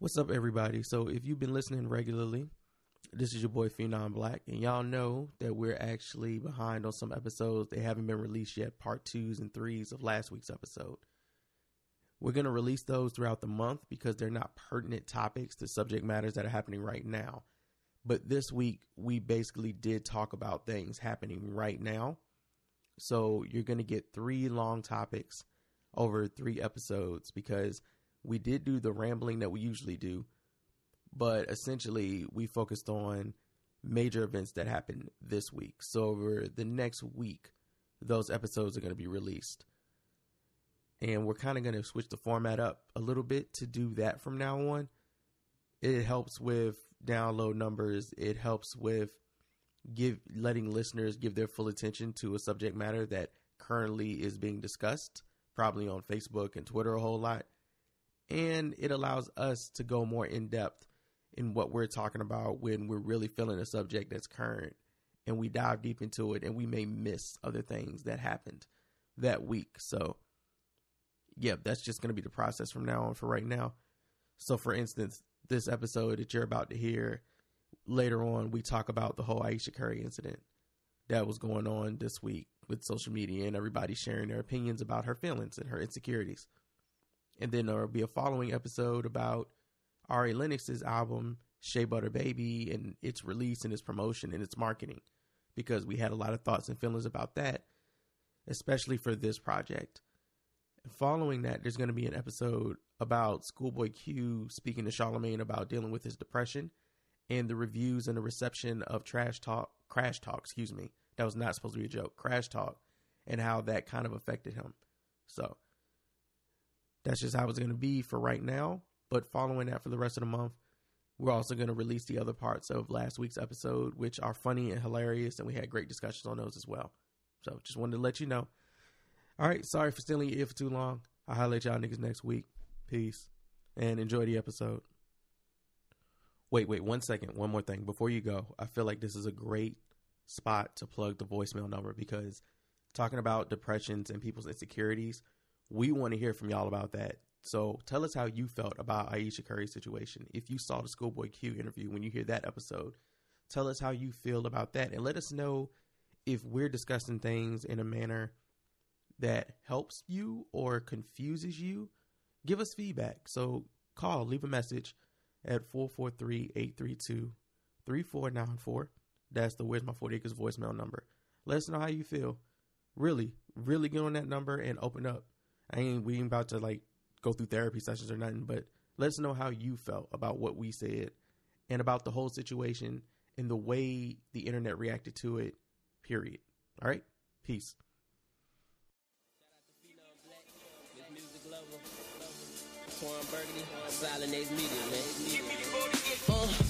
What's up, everybody? So, if you've been listening regularly, this is your boy Phenom Black, and y'all know that we're actually behind on some episodes. They haven't been released yet, part twos and threes of last week's episode. We're going to release those throughout the month because they're not pertinent topics to subject matters that are happening right now. But this week, we basically did talk about things happening right now. So, you're going to get three long topics over three episodes because we did do the rambling that we usually do, but essentially we focused on major events that happened this week. So over the next week, those episodes are going to be released. And we're kind of going to switch the format up a little bit to do that from now on. It helps with download numbers. It helps with give letting listeners give their full attention to a subject matter that currently is being discussed, probably on Facebook and Twitter a whole lot and it allows us to go more in depth in what we're talking about when we're really feeling a subject that's current and we dive deep into it and we may miss other things that happened that week. So, yeah, that's just going to be the process from now on for right now. So, for instance, this episode that you're about to hear later on, we talk about the whole Ayesha Curry incident that was going on this week with social media and everybody sharing their opinions about her feelings and her insecurities. And then there will be a following episode about Ari Lennox's album Shea Butter Baby and its release and its promotion and its marketing because we had a lot of thoughts and feelings about that, especially for this project. Following that, there's going to be an episode about Schoolboy Q speaking to Charlamagne about dealing with his depression and the reviews and the reception of Trash Talk, Crash Talk, excuse me. That was not supposed to be a joke, Crash Talk, and how that kind of affected him. So, that's just how it's going to be for right now. But following that for the rest of the month, we're also going to release the other parts of last week's episode, which are funny and hilarious, and we had great discussions on those as well. So just wanted to let you know. All right, sorry for stealing your ear for too long. I'll at y'all niggas next week. Peace. And enjoy the episode. Wait, wait, one second. One more thing. Before you go, I feel like this is a great spot to plug the voicemail number because talking about depressions and people's insecurities – we want to hear from y'all about that. So tell us how you felt about Ayesha Curry's situation. If you saw the Schoolboy Q interview when you hear that episode, tell us how you feel about that and let us know if we're discussing things in a manner that helps you or confuses you. Give us feedback. So call, leave a message at 443 832 3494. That's the Where's My 40 Acres voicemail number. Let us know how you feel. Really, really get on that number and open up I ain't we ain't about to like go through therapy sessions or nothing, but let us know how you felt about what we said and about the whole situation and the way the internet reacted to it. Period. All right. Peace. Burgundy, Silent Age Media, man.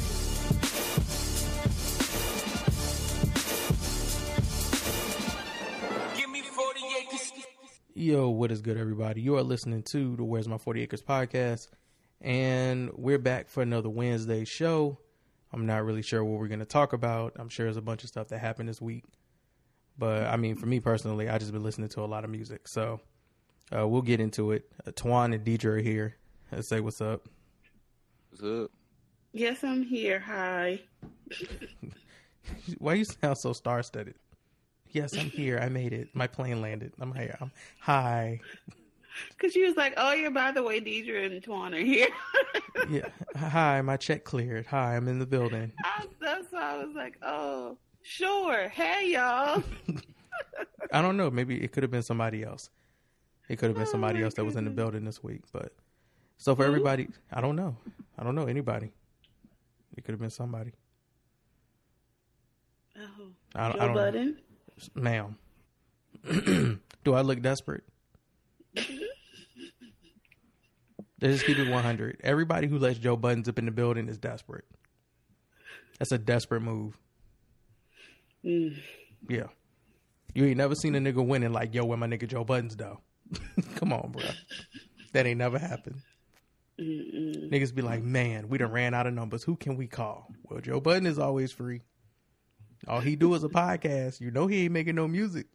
Yo, what is good, everybody? You are listening to the Where's My 40 Acres podcast, and we're back for another Wednesday show. I'm not really sure what we're going to talk about. I'm sure there's a bunch of stuff that happened this week. But I mean, for me personally, I just been listening to a lot of music. So uh, we'll get into it. Uh, Twan and Deidre are here. Let's say what's up. What's up? Yes, I'm here. Hi. Why you sound so star studded? Yes, I'm here. I made it. My plane landed. I'm here. I'm, um, hi. Because she was like, oh, yeah, by the way, Deidre and Twan are here. yeah. Hi, my check cleared. Hi, I'm in the building. I, that's why I was like, oh, sure. Hey, y'all. I don't know. Maybe it could have been somebody else. It could have been oh, somebody else that was in the building this week. But so for Who? everybody, I don't know. I don't know anybody. It could have been somebody. Oh, I, Joe I don't Budden? Know ma'am. Do I look desperate? Let's just keep it 100. Everybody who lets Joe Budden up in the building is desperate. That's a desperate move. Mm. Yeah. You ain't never seen a nigga winning like, yo, where my nigga Joe Budden though. Come on, bro. That ain't never happened. Mm-mm. Niggas be like, man, we done ran out of numbers. Who can we call? Well, Joe Budden is always free. All he do is a podcast. You know he ain't making no music.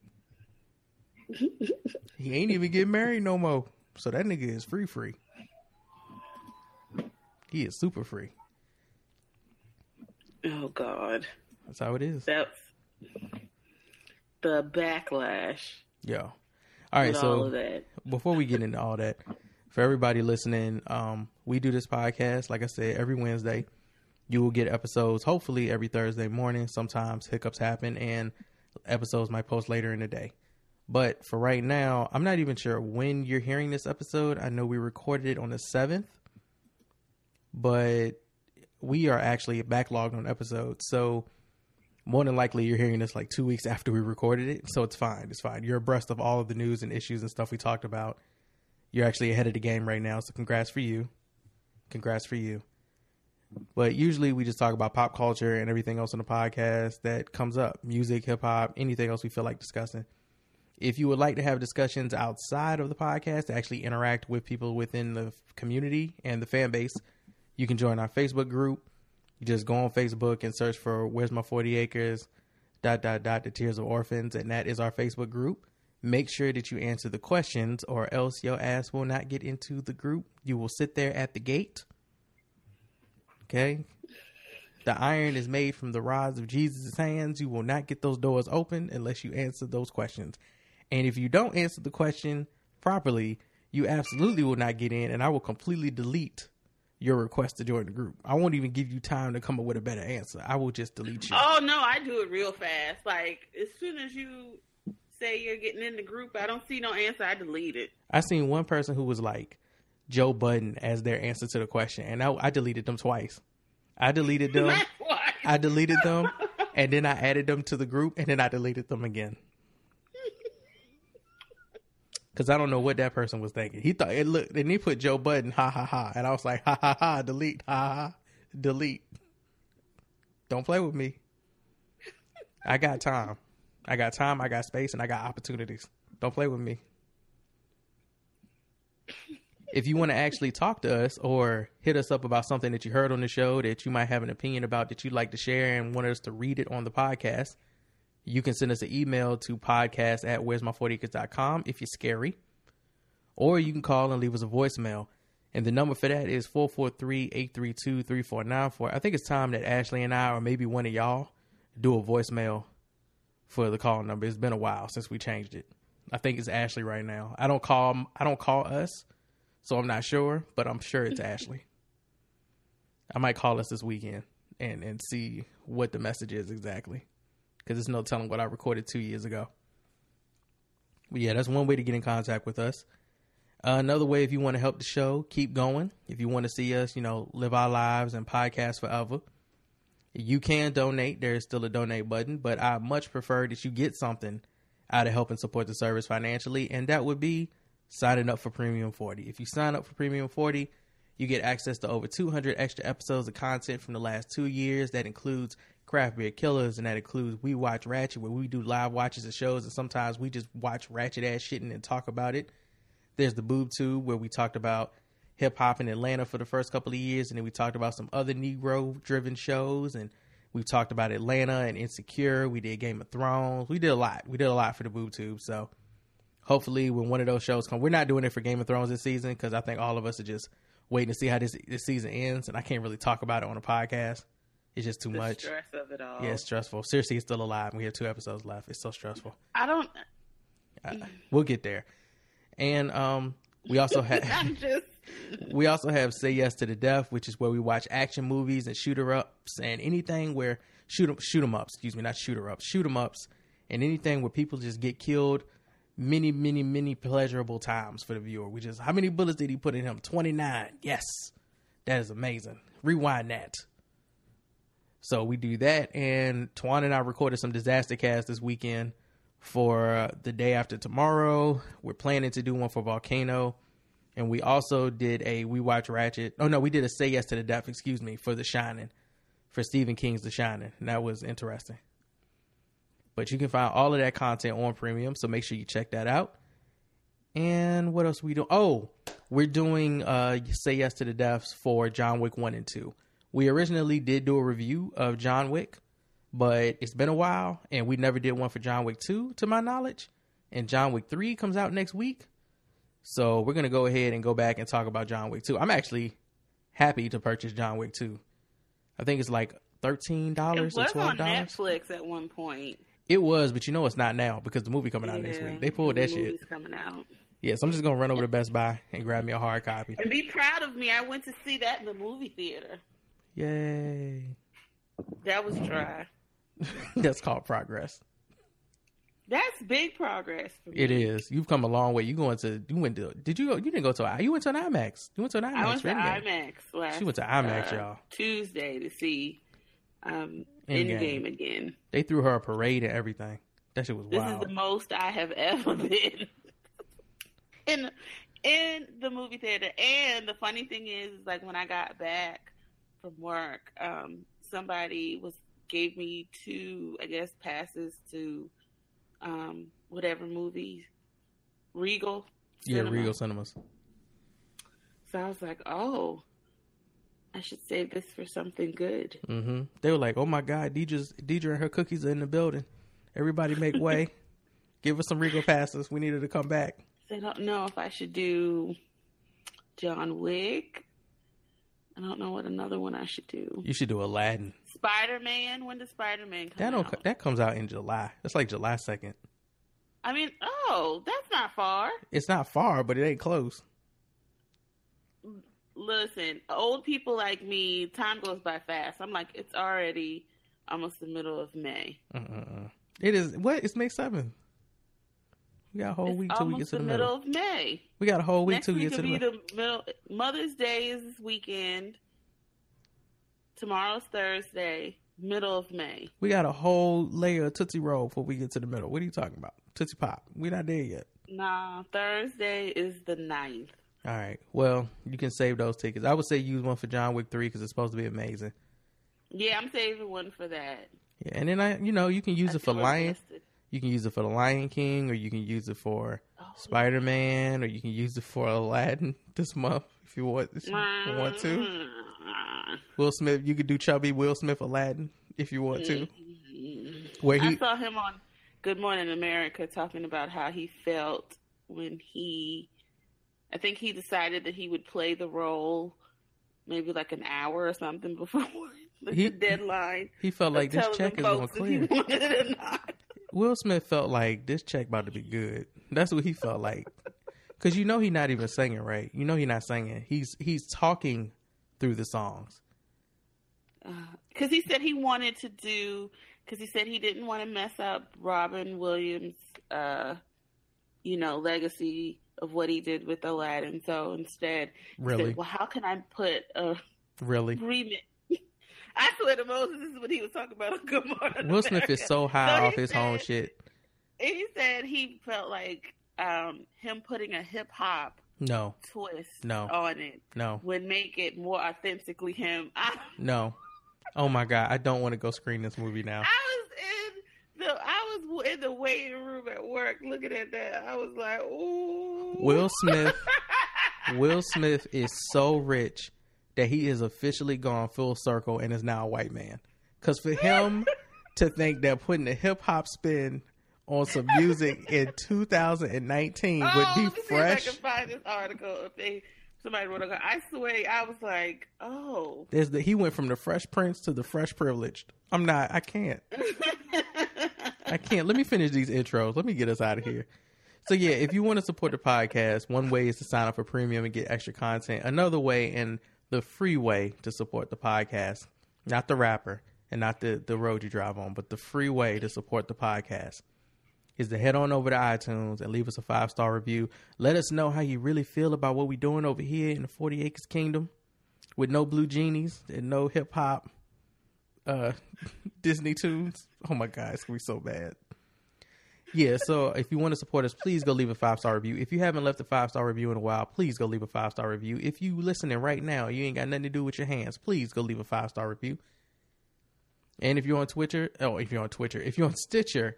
he ain't even getting married no more. So that nigga is free free. He is super free. Oh God, That's how it is. that's the backlash. Yeah. All right, so all before we get into all that, for everybody listening, um, we do this podcast, like I said, every Wednesday. You will get episodes hopefully every Thursday morning. Sometimes hiccups happen and episodes might post later in the day. But for right now, I'm not even sure when you're hearing this episode. I know we recorded it on the 7th, but we are actually backlogged on episodes. So more than likely you're hearing this like two weeks after we recorded it. So it's fine. It's fine. You're abreast of all of the news and issues and stuff we talked about. You're actually ahead of the game right now. So congrats for you. Congrats for you. But usually we just talk about pop culture and everything else on the podcast that comes up music, hip hop, anything else we feel like discussing. If you would like to have discussions outside of the podcast to actually interact with people within the community and the fan base, you can join our Facebook group. You just go on Facebook and search for Where's My 40 Acres, dot, dot, dot, the Tears of Orphans, and that is our Facebook group. Make sure that you answer the questions or else your ass will not get into the group. You will sit there at the gate. Okay? The iron is made from the rods of Jesus' hands. You will not get those doors open unless you answer those questions. And if you don't answer the question properly, you absolutely will not get in, and I will completely delete your request to join the group. I won't even give you time to come up with a better answer. I will just delete you. Oh no, I do it real fast. Like as soon as you say you're getting in the group, I don't see no answer. I delete it. I seen one person who was like Joe Budden as their answer to the question, and I, I deleted them twice. I deleted them. I deleted them, and then I added them to the group, and then I deleted them again. Cause I don't know what that person was thinking. He thought it looked, and he put Joe Budden, ha ha ha, and I was like, ha ha ha, delete, ha, ha, delete. Don't play with me. I got time. I got time. I got space, and I got opportunities. Don't play with me. If you want to actually talk to us or hit us up about something that you heard on the show that you might have an opinion about that you'd like to share and want us to read it on the podcast, you can send us an email to podcast at where's my 40acres.com if you're scary. Or you can call and leave us a voicemail. And the number for that is 443-832-3494. I think it's time that Ashley and I, or maybe one of y'all, do a voicemail for the call number. It's been a while since we changed it. I think it's Ashley right now. I don't call I don't call us, so I'm not sure, but I'm sure it's Ashley. I might call us this weekend and and see what the message is exactly because there's no telling what I recorded two years ago. But yeah, that's one way to get in contact with us. Uh, another way, if you want to help the show keep going, if you want to see us, you know, live our lives and podcast forever, you can donate. There is still a donate button, but I much prefer that you get something out of helping support the service financially, and that would be signing up for Premium 40. If you sign up for Premium 40, you get access to over 200 extra episodes of content from the last two years. That includes Craft Beer Killers, and that includes We Watch Ratchet, where we do live watches of shows, and sometimes we just watch ratchet ass shit and talk about it. There's the Boob Tube, where we talked about hip hop in Atlanta for the first couple of years, and then we talked about some other Negro driven shows, and we've talked about Atlanta and Insecure. We did Game of Thrones. We did a lot. We did a lot for the Boob Tube. So hopefully, when one of those shows come, we're not doing it for Game of Thrones this season because I think all of us are just waiting to see how this this season ends, and I can't really talk about it on a podcast. It's just too The much. stress of it all. Yeah, it's stressful. Seriously, it's still alive. We have two episodes left. It's so stressful. I don't. We'll get there. And um, we also have just. we also have Say Yes to the Death, which is where we watch action movies and shooter ups and anything where shoot shoot 'em ups. Excuse me, not shooter ups, shoot 'em ups, and anything where people just get killed. Many, many, many pleasurable times for the viewer. Which is how many bullets did he put in him? Twenty nine. Yes, that is amazing. Rewind that. So we do that, and Twan and I recorded some disaster cast this weekend for the day after tomorrow. We're planning to do one for Volcano, and we also did a We Watch Ratchet. Oh no, we did a Say Yes to the Death. Excuse me for The Shining for Stephen King's The Shining. And that was interesting. But you can find all of that content on Premium, so make sure you check that out. And what else we do? Oh, we're doing uh Say Yes to the Deaths for John Wick 1 and 2. We originally did do a review of John Wick, but it's been a while and we never did one for John Wick 2 to my knowledge. And John Wick 3 comes out next week. So we're going to go ahead and go back and talk about John Wick 2. I'm actually happy to purchase John Wick 2. I think it's like $13 It or was $12. on Netflix at one point. It was, but you know it's not now because the movie coming out next week. They pulled that the shit. movie's coming out. Yeah, so I'm just gonna run over to Best Buy and grab me a hard copy. And be proud of me. I went to see that in the movie theater. Yay! That was dry. That's called progress. That's big progress for me. It is. You've come a long way. You going to? You went to? Did you go? You didn't go to? You went to an IMAX. You went to an IMAX. I went to IMAX last. She went to IMAX, uh, y'all. Tuesday to see um, Endgame. game again. They threw her a parade and everything. That shit was This wild. is the most I have ever been in in the movie theater. And the funny thing is, is like when I got back from work, um, somebody was gave me two, I guess, passes to um, whatever movie, Regal. yeah, Cinema. Regal Cinemas. So I was like, oh, I should save this for something good. Mm-hmm. They were like, "Oh my God, Deidre's, Deidre and her cookies are in the building. Everybody make way. Give us some Regal passes. We needed to come back." I don't know if I should do John Wick. I don't know what another one I should do. You should do Aladdin. Spider Man. When does Spider Man come That don't. out? That comes out in July. That's like July second. I mean, oh, that's not far. It's not far, but it ain't close. Listen, old people like me, time goes by fast. I'm like, it's already almost the middle of May. Uh-uh. It is what? It's May seventh. We got a whole it's week till we get to the the middle. of May. We got a whole week Next till we get to the middle. the middle. Mother's Day is this weekend. Tomorrow's Thursday. Middle of May. We got a whole layer of Tootsie Roll before we get to the middle. What are you talking about? Tootsie Pop. We're not there yet. Nah, Thursday is the 9th. All right. Well, you can save those tickets. I would say use one for John Wick three because it's supposed to be amazing. Yeah, I'm saving one for that. Yeah, and then I, you know, you can use I it for Lion. You can use it for the Lion King, or you can use it for Oh, Spider Man, or you can use it for Aladdin this month if you want. If you want to. Mm. Will Smith, you could do chubby Will Smith Aladdin if you want to. Where I he, saw him on Good Morning America talking about how he felt when he, I think he decided that he would play the role maybe like an hour or something before the He- deadline. he felt like this check is going to folks if he clear. wanted it or not. Will Smith felt like this check about to be good. That's what he felt like. Cause you know he not even singing, right? You know he not singing. He's he's talking through the songs. Because he said he wanted to do, because he said he didn't want to mess up Robin Williams' uh, you know, legacy of what he did with Aladdin. So instead, Really, said, well, how can I put a really. remix? I swear to Moses, this is what he was talking about. on Good morning. Will Smith is so high So off his own shit. He said he felt like um, him putting a hip hop No, twist No. on it no, would make it more authentically him. I, no. Oh my god, I don't want to go screen this movie now. I was in the I was in the waiting room at work looking at that. I was like, ooh. Will Smith, Will Smith is so rich that he is officially gone full circle and is now a white man. Because for him to think that putting a hip hop spin on some music in 2019 would oh, be let me fresh, I can find this article. If they somebody wrote a, I swear, I was like, oh. there's the he went from the Fresh Prince to the Fresh Privileged. I'm not. I can't. I can't. Let me finish these intros. Let me get us out of here. So yeah, if you want to support the podcast, one way is to sign up for premium and get extra content. Another way and the free way to support the podcast, not the rapper and not the, the road you drive on, but the free way to support the podcast is to head on over to iTunes and leave us a five star review. Let us know how you really feel about what we're doing over here in the 40 Acres Kingdom with no blue genies and no hip hop uh Disney tunes. Oh my god, it's gonna be so bad. Yeah, so if you want to support us, please go leave a five star review. If you haven't left a five star review in a while, please go leave a five star review. If you listening right now, you ain't got nothing to do with your hands, please go leave a five star review. And if you're on Twitter, oh, if you're on Twitter, if you're on Stitcher,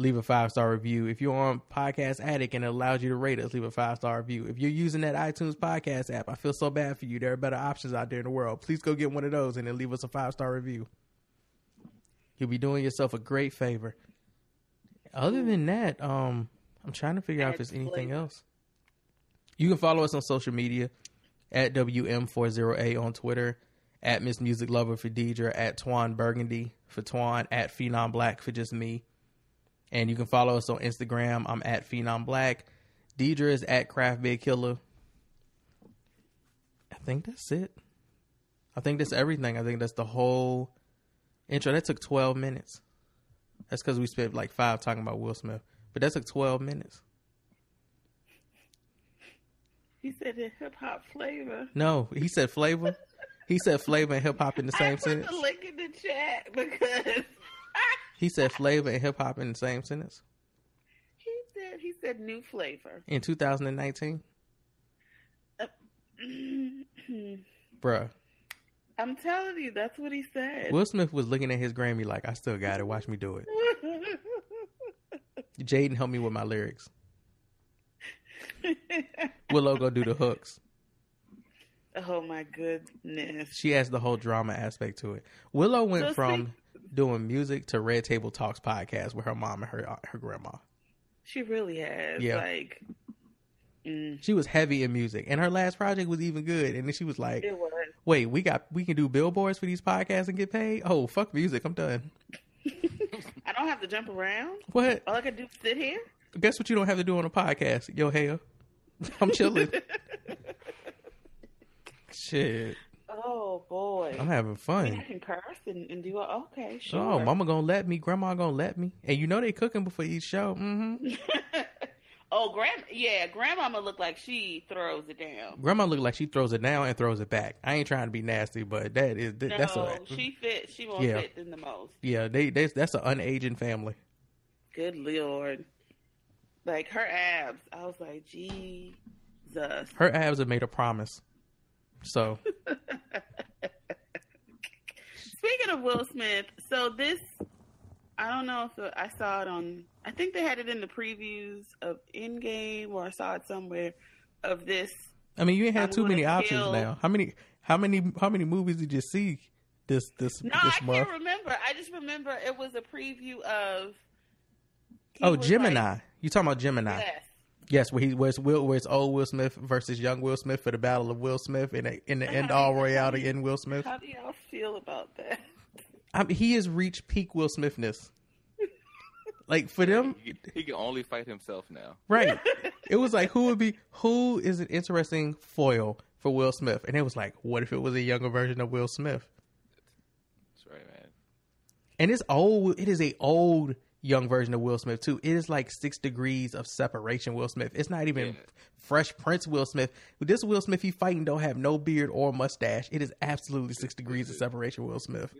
leave a five star review. If you're on Podcast Addict and it allows you to rate us, leave a five star review. If you're using that iTunes podcast app, I feel so bad for you. There are better options out there in the world. Please go get one of those and then leave us a five star review. You'll be doing yourself a great favor. Other than that, um, I'm trying to figure out if there's anything else. You can follow us on social media at WM40A on Twitter, at Miss Music Lover for Deidre, at Twan Burgundy for Twan, at Phenom Black for just me. And you can follow us on Instagram. I'm at Phenom Black. Deidre is at Craft Beer Killer. I think that's it. I think that's everything. I think that's the whole intro. That took 12 minutes. That's because we spent like five talking about Will Smith. But that took 12 minutes. He said the hip hop flavor. No, he said flavor. He said flavor and hip hop in the I same put sentence. the link in the chat because He said flavor and hip hop in the same sentence he said he said new flavor. in 2019. Uh, Bruh. I'm telling you, that's what he said. Will Smith was looking at his Grammy like, I still got it. Watch me do it. Jaden help me with my lyrics. Willow go do the hooks. oh my goodness. She has the whole drama aspect to it. Willow went So from doing music to Red Table Talks podcast with her mom and her her grandma. She really has. Yeah. Like mm, She was heavy in music, and her last project was even good. And then she was like, was. "Wait, we got we can do billboards for these podcasts and get paid? Oh, fuck music, I'm done." I don't have to jump around. What? All I can do is sit here. Guess what you don't have to do on a podcast? Yo, hair. I'm chilling. Shit, Oh boy. I'm having I mean, I fun. can curse and, and do a, okay, sure. Oh, mama gonna let me, grandma gonna let me, and you know they cooking before each show. hmm oh, grand, yeah, grandmama look like she throws it down. Grandma look like she throws it down and throws it back. I ain't trying to be nasty, but that is that, No, that's a she fit. She more Yeah. fit than the most. yeah. They, they that's an unaging family. Good lord. Like her abs, I was like, Jesus. Her abs have made a promise. So Speaking of Will Smith, so this, I don't know if I saw it on. I think they had it in the previews of Endgame, or I saw it somewhere of this. I mean, you ain't had I'm too many gonna options now. How many? How many? How many movies did you see this this No, this I month? can't remember. I just remember it was a preview of. Oh, Gemini. like- you talking about Gemini? yes. Yes, where he where it's Will where it's old Will Smith versus young Will Smith for the battle of Will Smith in the in the end all royale to end Will Smith. How do y'all feel about that? I mean, he has reached peak Will Smithness. Like for them, He, he can only fight himself now. right? It was like who would be who is an interesting foil for Will Smith, and it was like, what if it was a younger version of Will Smith? That's right, man. And it's old. It is a old young version of Will Smith too. It is like six degrees of separation. Will Smith. It's not even Yeah. Fresh Prince Will Smith. This Will Smith he fighting don't have no beard or mustache. It is absolutely six degrees of separation. Will Smith.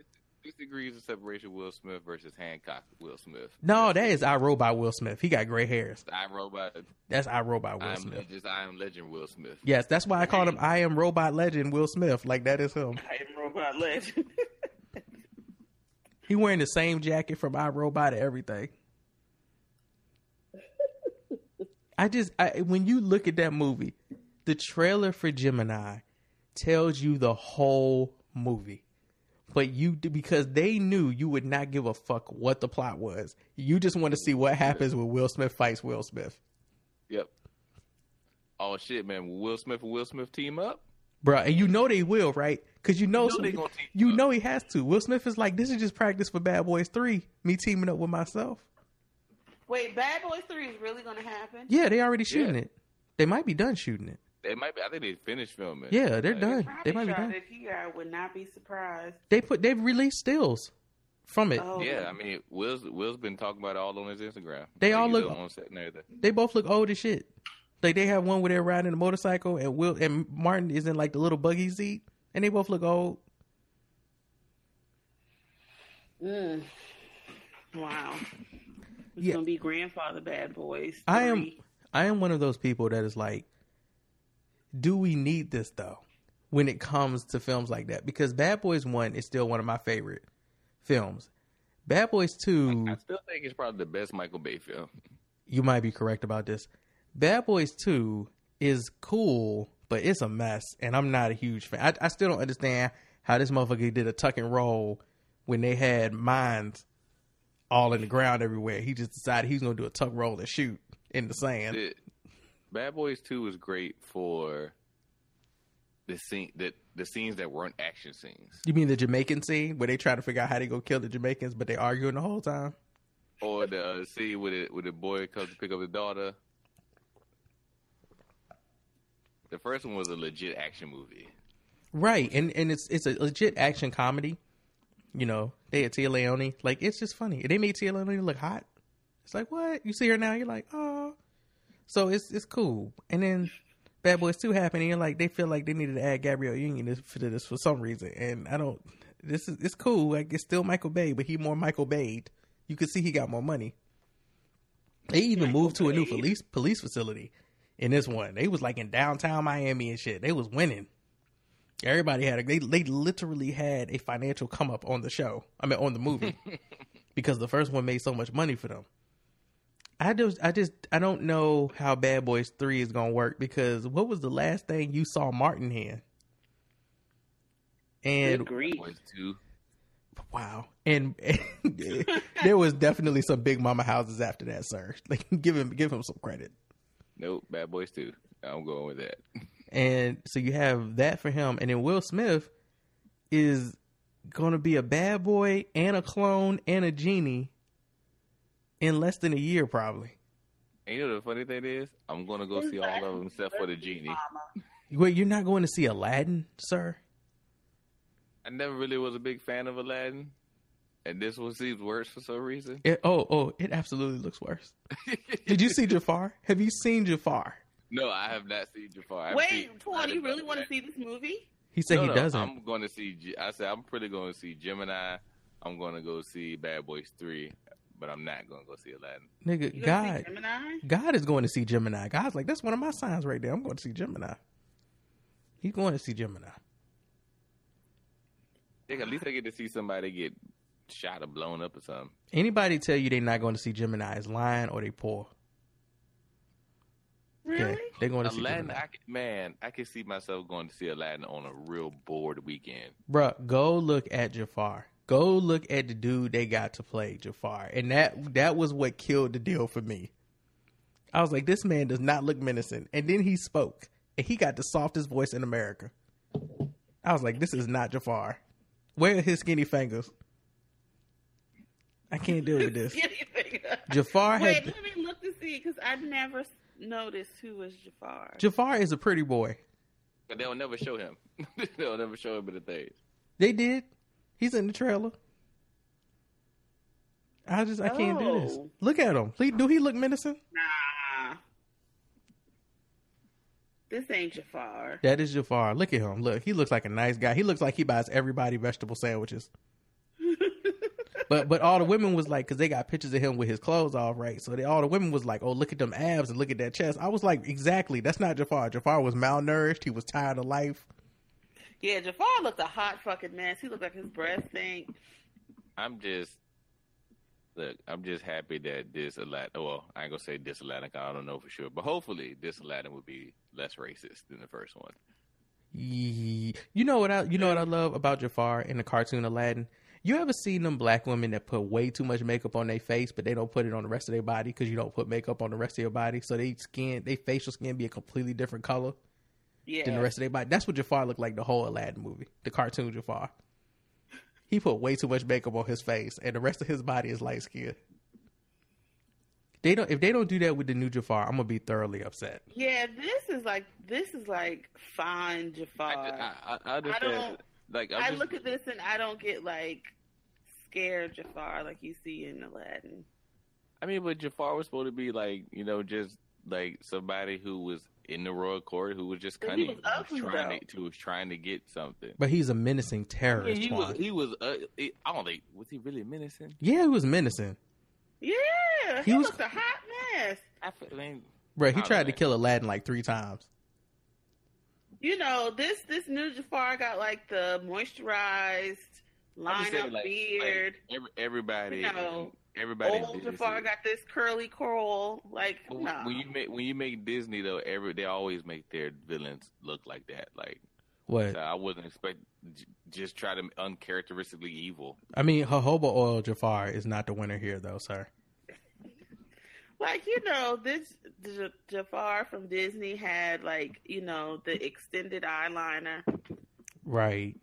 Six degrees of separation. Will Smith versus Hancock. Will Smith. No, that is I Robot Will Smith. He got gray hairs. I Robot. That's I Robot Will I'm Smith. just I am Legend. Will Smith. Yes, that's why I called him I am Robot Legend Will Smith. Like that is him. I am Robot Legend. He wearing the same jacket from I Robot and everything. I just I, when you look at that movie, the trailer for Gemini tells you the whole movie. But you because they knew you would not give a fuck what the plot was. You just want to see what happens when Will Smith fights Will Smith. Yep. Oh shit, man! Will Will Smith and Will Smith team up? Bruh, and you know they will, right? Because you know, You know some- gonna team you know he has to. Will Smith is like, this is just practice for Bad Boys Three. Me teaming up with myself. Wait, Bad Boys Three is really going to happen? Yeah, they already shooting Yeah. it. They might be done shooting it. They might be. I think they finished filming. Yeah, they're Like, done. They might be tried done. it here. I would not be surprised. They put they've released stills from it. Oh, Yeah, I mean, Will's Will's been talking about it all on his Instagram. They Like, all look- on set and everything. They both look old as shit. Like they have one where they're riding a motorcycle and Will and Martin is in like the little buggy seat, and they both look old. Mm. Wow. It's Yeah. gonna be grandfather Bad Boys. I am- I am one of those people that is like, do we need this though? When it comes to films like that, because Bad Boys One is still one of my favorite films. Bad Boys Two. I still think it's probably the best Michael Bay film. You might be correct about this. Bad Boys Two is cool, but it's a mess, and I'm not a huge fan. I, I still don't understand how this motherfucker did a tuck and roll when they had mines all in the ground everywhere. He just decided he's gonna do a tuck roll and shoot in the sand. The- Bad Boys Two was great for the scene that the scenes that weren't action scenes, You mean the Jamaican scene where they try to figure out how they go kill the Jamaicans, but they arguing the whole time? or the uh, scene with the, where the boy comes to pick up his daughter. The first one was a legit action movie. Right, and and it's it's a legit action comedy. You know, they had Téa Leoni. Like it's just funny. They made Téa Leoni look hot. It's like what you see her now. You're like, oh, so it's it's cool. And then Bad Boys Two happened, and you're like, they feel like they needed to add Gabrielle Union to this for some reason. And I don't. This is it's cool. Like it's still Michael Bay, but he more Michael Bayed. You could see he got more money. They even moved to a new police police facility in this one. They was like in downtown Miami and shit. They was winning. Everybody had a they they literally had a financial come up on the show. I mean on the movie. because the first one made so much money for them. I just I just I don't know how Bad Boys 3 is going to work because what was the last thing you saw Martin in? And Good. Boys Two. wow. And, and there was definitely some big mama houses after that, sir. Like give him give him some credit. Nope, Bad Boys Two. I'm going with that. And so you have that for him. And then Will Smith is going to be a bad boy and a clone and a genie in less than a year, probably. And you know the funny thing is, I'm gonna go see all of them except for the genie. Wait, you're not going to see Aladdin, sir? I never really was a big fan of Aladdin, and this one seems worse for some reason. It, oh, oh, it absolutely looks worse. Did you see Jafar? Have you seen Jafar? no, I have not seen Jafar. Wait, seen- Paul, I do you really want to see this movie? He said No, he no, doesn't. I'm going to see. I said I'm pretty going to see Gemini. I'm going to go see Bad Boys Three, but I'm not going to go see Aladdin. Nigga, You gonna see God, Gemini? God is going to see Gemini. God's like, that's one of my signs right there. I'm going to see Gemini. He's going to see Gemini. Think at least I get to see somebody get shot or blown up or something. Anybody tell you they're not going to see Gemini is lying or they poor. Really? they're going to see Aladdin, Gemini. I, c- man, I can see myself going to see Aladdin on a real bored weekend. Bruh, go look at Jafar. Go look at the dude they got to play Jafar, and that that was what killed the deal for me. I was like, this man does not look menacing, and then he spoke, and he got the softest voice in America. I was like, this is not Jafar. Where are his skinny fingers? I can't deal with this. Anything. Jafar Wait, had let me look to see because I never noticed who was Jafar. Jafar is a pretty boy. But they'll never show him. they'll never show him in the things. They did. He's in the trailer. I just I can't do this. Oh. Look at him. He- Do he look menacing? nah. This ain't Jafar. That is Jafar. Look at him. Look, he looks like a nice guy. He looks like he buys everybody vegetable sandwiches. But but all the women was like, because they got pictures of him with his clothes off, right? So they, all the women was like, oh, look at them abs and look at that chest. I was like, exactly. That's not Jafar. Jafar was malnourished. He was tired of life. yeah, Jafar looked a hot fucking mess. He looked like his breast stink. I'm just look. I'm just happy that this Aladdin. Well, I ain't gonna say this Aladdin. 'cause I don't know for sure, but hopefully this Aladdin will be less racist than the first one. You know what I you know what I love about Jafar in the cartoon Aladdin? You ever seen them black women that put way too much makeup on their face, but they don't put it on the rest of their body because you don't put makeup on the rest of your body, so they skin, they facial skin be a completely different color Yeah. than the rest of their body. That's what Jafar looked like the whole Aladdin movie, the cartoon Jafar. He put way too much makeup on his face, and the rest of his body is light skin. They don't. If they don't do that with the new Jafar, I'm gonna be thoroughly upset. Yeah, this is like this is like fine Jafar. I, I, I, I don't- like I'm just, look at this and I don't get like scared Jafar like you see in Aladdin. I mean, but Jafar was supposed to be like you know just like somebody who was in the royal court who was just But he cunning, was ugly, who was trying to who was trying to get something. But he's a menacing Yeah, terrorist. he was. He was. Uh, he, I don't think was he really menacing. yeah, he was menacing. Yeah, He he, was- looks a hot mess. I, feel, I mean, Bro, he I tried to kill Aladdin like three times. You know this this new Jafar got like the moisturized line saying, up like- beard. Like, every, everybody, You know, everybody. Old Jafar got this curly curl. Like, When, no. when you make when you make Disney though, every they always make their villains look like that. Like What? so I wouldn't expect j- just try to uncharacteristically evil. I mean, jojoba oil Jafar is not the winner here, though, sir. Like you know this J- Jafar from Disney had like you know the extended eyeliner Right.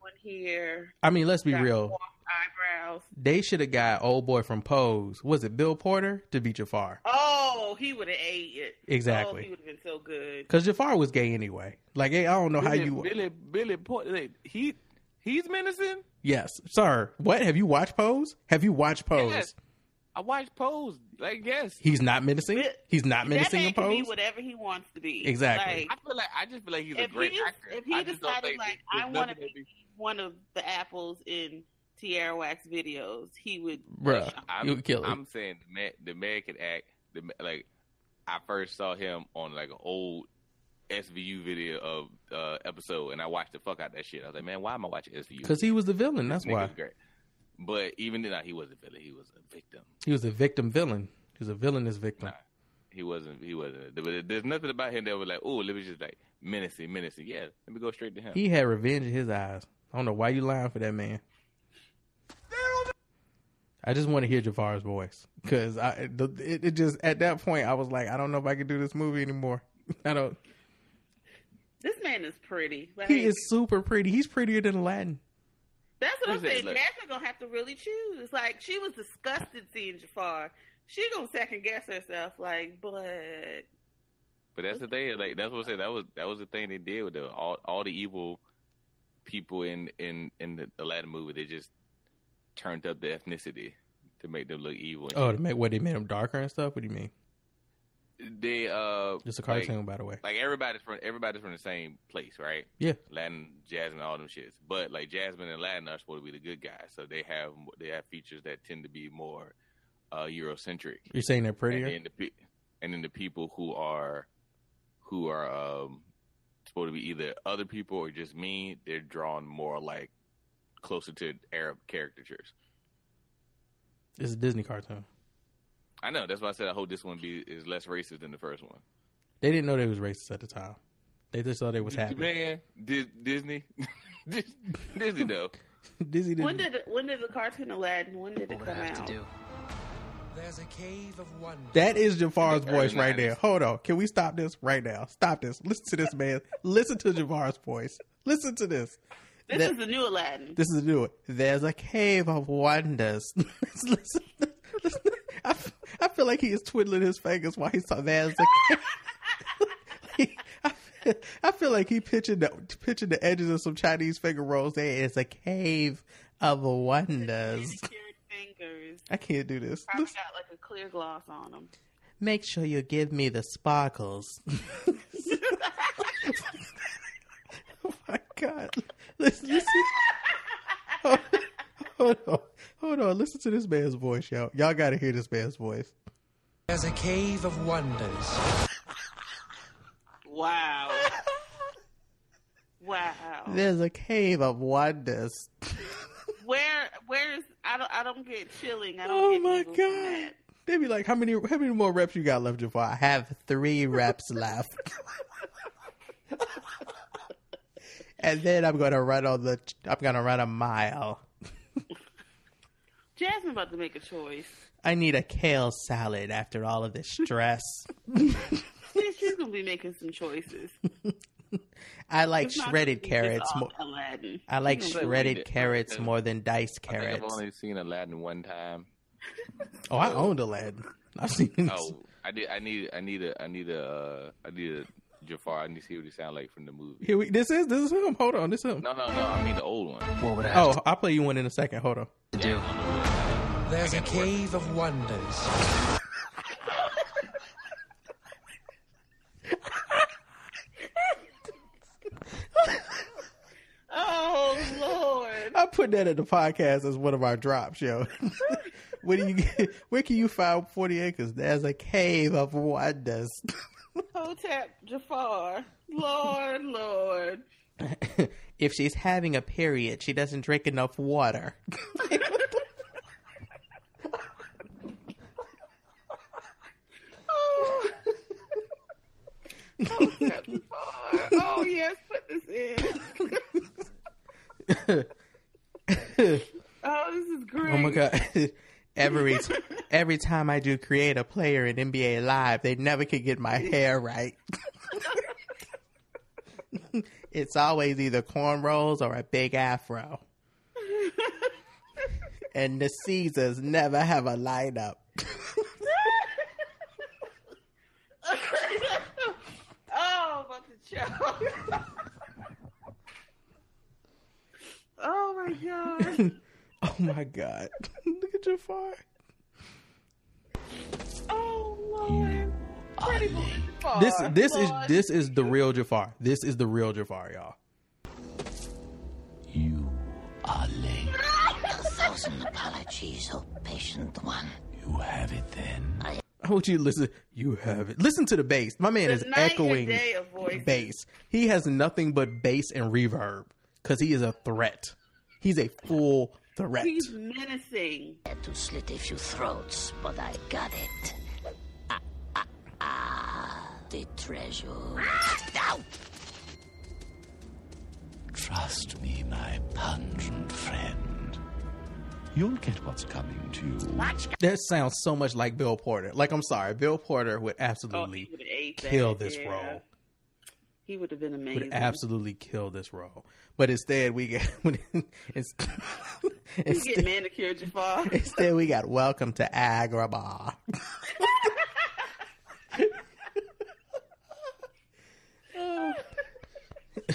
one here, I mean, let's be real. eyebrows. They should have got old boy from Pose. Was it Bill Porter to be Jafar? Oh, he would have ate it. Exactly. Oh, he would have been so good. Because Jafar was gay anyway. Like, hey, I don't know how Billy, you. Billy Billy Porter, he he's menacing. Yes, sir. What have you watched Pose? Have you watched Pose? Yes. I watch Pose. Like yes, He's not menacing. Bi- He's not that menacing man in can be whatever he wants to be. Exactly. Like, I feel like I just feel like he's a if great he, actor. if he I decided think like I want to nothing be one of the apples in Tierra Whack's videos, he would. Bruh, I'm, you would kill him. I'm saying the man, the man can act. The like, I first saw him on like an old SVU video of uh episode, and I watched the fuck out that shit. I was like, man, why am I watching SVU? Because he was the villain. That's Nigga's why. Great. But even then, he wasn't a villain. He was a victim. He was a victim villain. He was a villainous victim. Nah, he wasn't. He wasn't. But there's nothing about him that was like, oh, let me just like menacing, menacing. Yeah, let me go straight to him. He had revenge in his eyes. I don't know why you lying for that man. I just want to hear Jafar's voice because I the, it, it just at that point I was like I don't know if I can do this movie anymore. I don't. This man is pretty. Like, He is super pretty. He's prettier than Aladdin. That's what I'm saying. look. Jasmine gonna have to really choose. Like she was disgusted seeing Jafar. She gonna second guess herself. Like, but But that's the thing. Like that's what I said. That was that was the thing they did with the all all the evil people in in in the Aladdin movie. They just turned up the ethnicity to make them look evil. Oh, to make what they made them darker and stuff. What do you mean? They uh Just a like- cartoon, by the way. Like everybody's from everybody's from the same place, right? Yeah. Aladdin, Jasmine, all them shits. But like Jasmine and latin are supposed to be the good guys, so they have they have features that tend to be more uh Eurocentric. You're saying they're And prettier? then the and then the people who are who are um supposed to be either other people or just mean, they're drawn more like closer to Arab caricatures. It's a Disney cartoon. I know that's why I said I hope this one be is less racist than the first one. They didn't know they was racist at the time. They just thought it was happy. Man, Dis- Disney, Disney though. Disney didn't. when did when did the cartoon Aladdin? When did it What would come out? to do? There's a cave of wonder. That is Jafar's voice right there. Hold on. Can we stop this right now? Stop this. Listen to this man. Listen to Jafar's voice. Listen to this. This That- is the new Aladdin. This is the new one. There's a cave of wonders. listen, listen. I, f- I feel like he is twiddling his fingers while he's talking. There's a cave. I, feel, like he pitching the pitching the edges of some Chinese finger rolls. There is a cave of wonders. Fingers. I can't do this. Probably got like a clear gloss on them. Make sure you give me the sparkles. oh my god! Listen, listen. Hold, hold on, hold on. Listen to this man's voice, y'all. Y'all got to hear this man's voice. There's a cave of wonders. Wow. wow. There's a cave of wonders. Where where's I don't I don't get chilling. I don't Oh get my god! They'd be like, how many, how many more reps you got left, Jafar? I have three reps left. and then I'm gonna run on the. I'm gonna run a mile. Jasmine about to make a choice. I need a kale salad after all of this stress. She- She's gonna be making some choices. I like It's shredded gonna be just carrots. More, Aladdin. I like She's gonna gonna read shredded carrots Okay. more than diced carrots. I've only seen Aladdin one time. Oh, I owned Aladdin. I've seen. Oh, I did. I need. I need a. I need a. Uh, I need a Jafar. I need to see what he sound like from the movie. Here we. This is this is him. Hold on, this is him. No, no, no. I mean the old one. What would I? Oh, I'll play you one in a second. Hold on. to do? There's a cave of wonders. Oh Lord. I put that in the podcast as one of our drops, yo. where do you get? Where can you find forty acres? There's a cave of wonders. Hotep Jafar. Lord, Lord. if she's having a period, she doesn't drink enough water. Oh, oh, oh yes, put this in. oh, this is great. Oh my god. every every time I do create a player in NBA Live, they never can get my hair right. it's always either cornrows or a big afro. and the Caesars never have a lineup. oh, about to choke. oh my god. oh my god. Look at Jafar. Oh Lord. Pretty boy Jafar. This this is this is the real Jafar. This is the real Jafar, y'all. You are late. A thousand apologies, oh patient one. You have it then. I want you to listen. You have it. Listen to the bass. My man The is echoing day of voices. bass. He has nothing but bass and reverb because he is a threat. He's a full threat. He's menacing. Had to slit a few throats, but I got it. Ah, ah, ah, the treasure. Ow! Trust me, my pungent friend. You'll get what's coming to you. That sounds so much like Bill Porter. Like I'm sorry, Bill Porter would Oh, absolutely he would have ate that. kill this yeah. role. He would have been amazing. Would absolutely kill this role. But instead, we get it's, You get instead, manicured, Jafar. instead we got Welcome to Agrabah.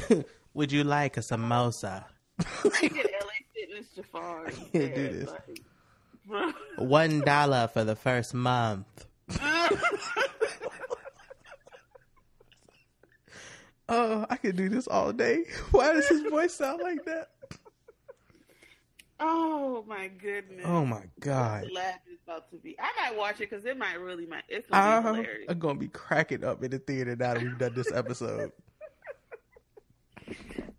Would you like a samosa? You get LA Fitness Jafar. can't do this. like. One dollar for the first month. Oh, I could do this all day. Why does his voice sound like that? Oh my goodness. Oh my god. The laugh is about to be. I might watch it because it might really might. It's gonna be I'm, hilarious. I'm gonna be cracking up in the theater now that we've done this episode.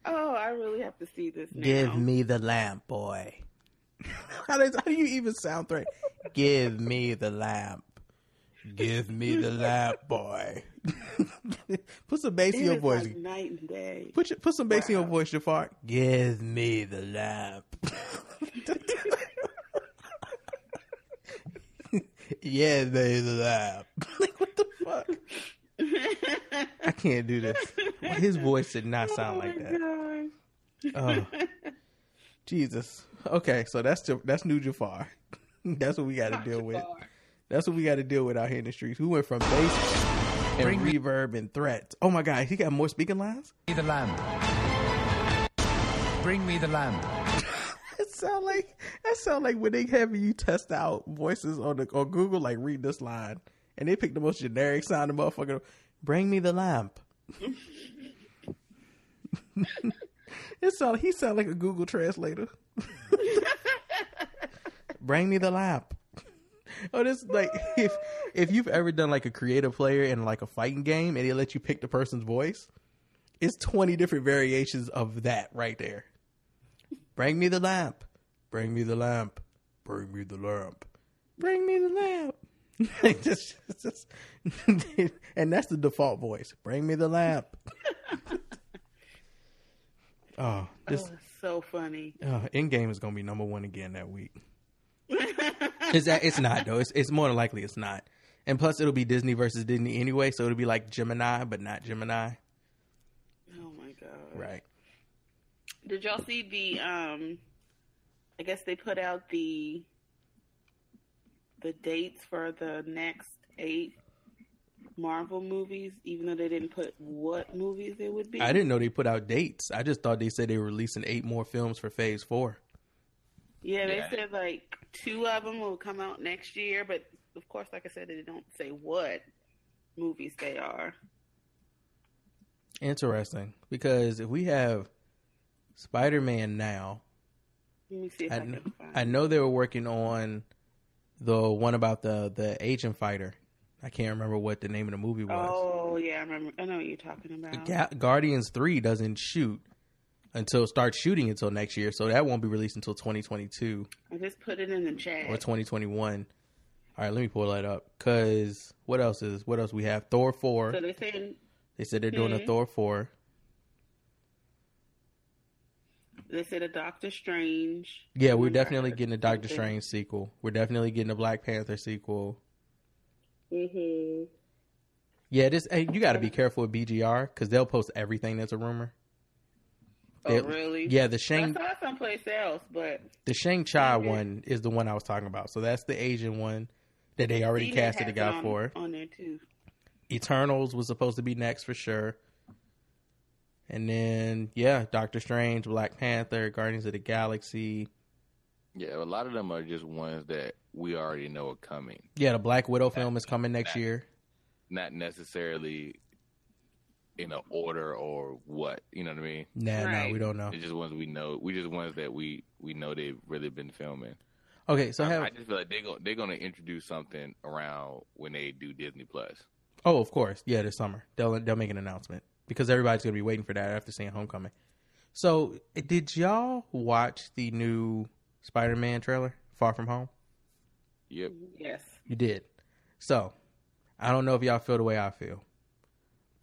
Oh, I really have to see this now. Give me the lamp, boy. how, does, how do you even sound threat? Give me the lamp. Give me the lap, boy. put some bass It in your is voice. like night and day. Put your, put some bass in your voice, Jafar. Give me the lap. yeah, baby, the lamp. like what the fuck? I can't do this. His voice did not sound oh like that. God. Oh, Jesus. Okay, so that's Ja- that's new Jafar. that's what we got to deal with. That's what we got to deal with out here in the streets. We went from bass and Bring reverb and threats. Oh my God, he got more speaking lines. Bring me the lamp. Bring me the lamp. That sound like that sound like when they have you test out voices on the on Google, like read this line, and they pick the most generic sounding motherfucker. Bring me the lamp. it sound he sound like a Google translator. Bring me the lamp. Oh, this like if if you've ever done like a creative player in like a fighting game and they let you pick the person's voice, it's twenty different variations of that right there. Bring me the lamp. Bring me the lamp. Bring me the lamp. Bring me the lamp. Like, just, just- and that's the default voice. Bring me the lamp. oh, this Oh, so funny. uh, in game is gonna be number one again that week. It's that it's not though. It's it's more than likely it's not. And plus, it'll be Disney versus Disney anyway, so it'll be like Gemini, but not Gemini. Oh my god. Right. Did y'all see the um I guess they put out the the dates for the next eight Marvel movies, even though they didn't put what movies it would be. I didn't know they put out dates. I just thought they said they were releasing eight more films for Phase Four. Yeah, they Yeah. said like two of them will come out next year, but of course, like I said, they don't say what movies they are. Interesting, because if we have Spider Man now, Let me see if I, I, kn- find. I know they were working on the one about the the agent fighter. I can't remember what the name of the movie was. Oh yeah, I remember. I know what you're talking about. Ga- Guardians Three doesn't shoot until start shooting until next year. So that won't be released until 2022 I just put it in the chat. or 2021. All right, let me pull that up. Cause what else is what else we have? Thor four. So they're saying They said they're doing a Mhm. Thor four. they said a Doctor Strange. Yeah, we're definitely getting a Doctor. Strange sequel. We're definitely getting a Black Panther sequel. Mm-hmm. Yeah, this hey, you got to be careful with BGR because they'll post everything that's a rumor. Oh, They- really? Yeah, the Shang. I Shang saw it someplace else, but the Shang Chi one is the one I was talking about. So that's the Asian one that they already CNET casted a guy on, for. on there too. Eternals was supposed to be next for sure. And then yeah, Doctor Strange, Black Panther, Guardians of the Galaxy. Yeah, a lot of them are just ones that we already know are coming, Yeah, the Black Widow film is coming next year. not necessarily in an order or what. You know what I mean? Nah, no, Right. we don't know. It's just ones we know. We just ones that we we know they've really been filming. Okay, so I, have I just feel like they're going they're going to introduce something around when they do Disney Plus. Oh, of course. Yeah, this summer. They'll they'll make an announcement because everybody's going to be waiting for that after seeing Homecoming. So, did y'all watch the new Spider-Man trailer, Far From Home? Yep. Yes. You did. So, I don't know if y'all feel the way I feel,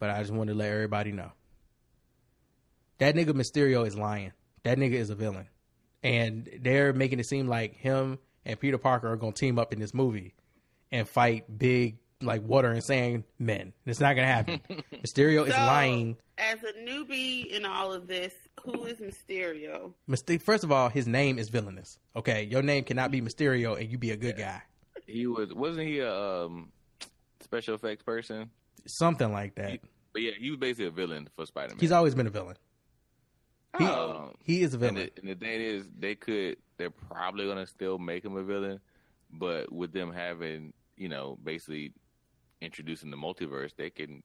but I just wanted to let everybody know. That nigga Mysterio is lying. That nigga is a villain. And they're making it seem like him and Peter Parker are going to team up in this movie and fight big, like, water and sand men. It's not going to happen. Mysterio is lying. As a newbie in all of this, who is Mysterio? Myster- First of all, his name is villainous. Okay, your name cannot be Mysterio and you be a good guy. He was wasn't he a um, special effects person? Something like that. But yeah, he was basically a villain for Spider Man. He's always been a villain. He, Oh. he is a And villain. the, and the thing is, they could, they're probably gonna still make him a villain, but with them having, you know, basically introducing the multiverse, they can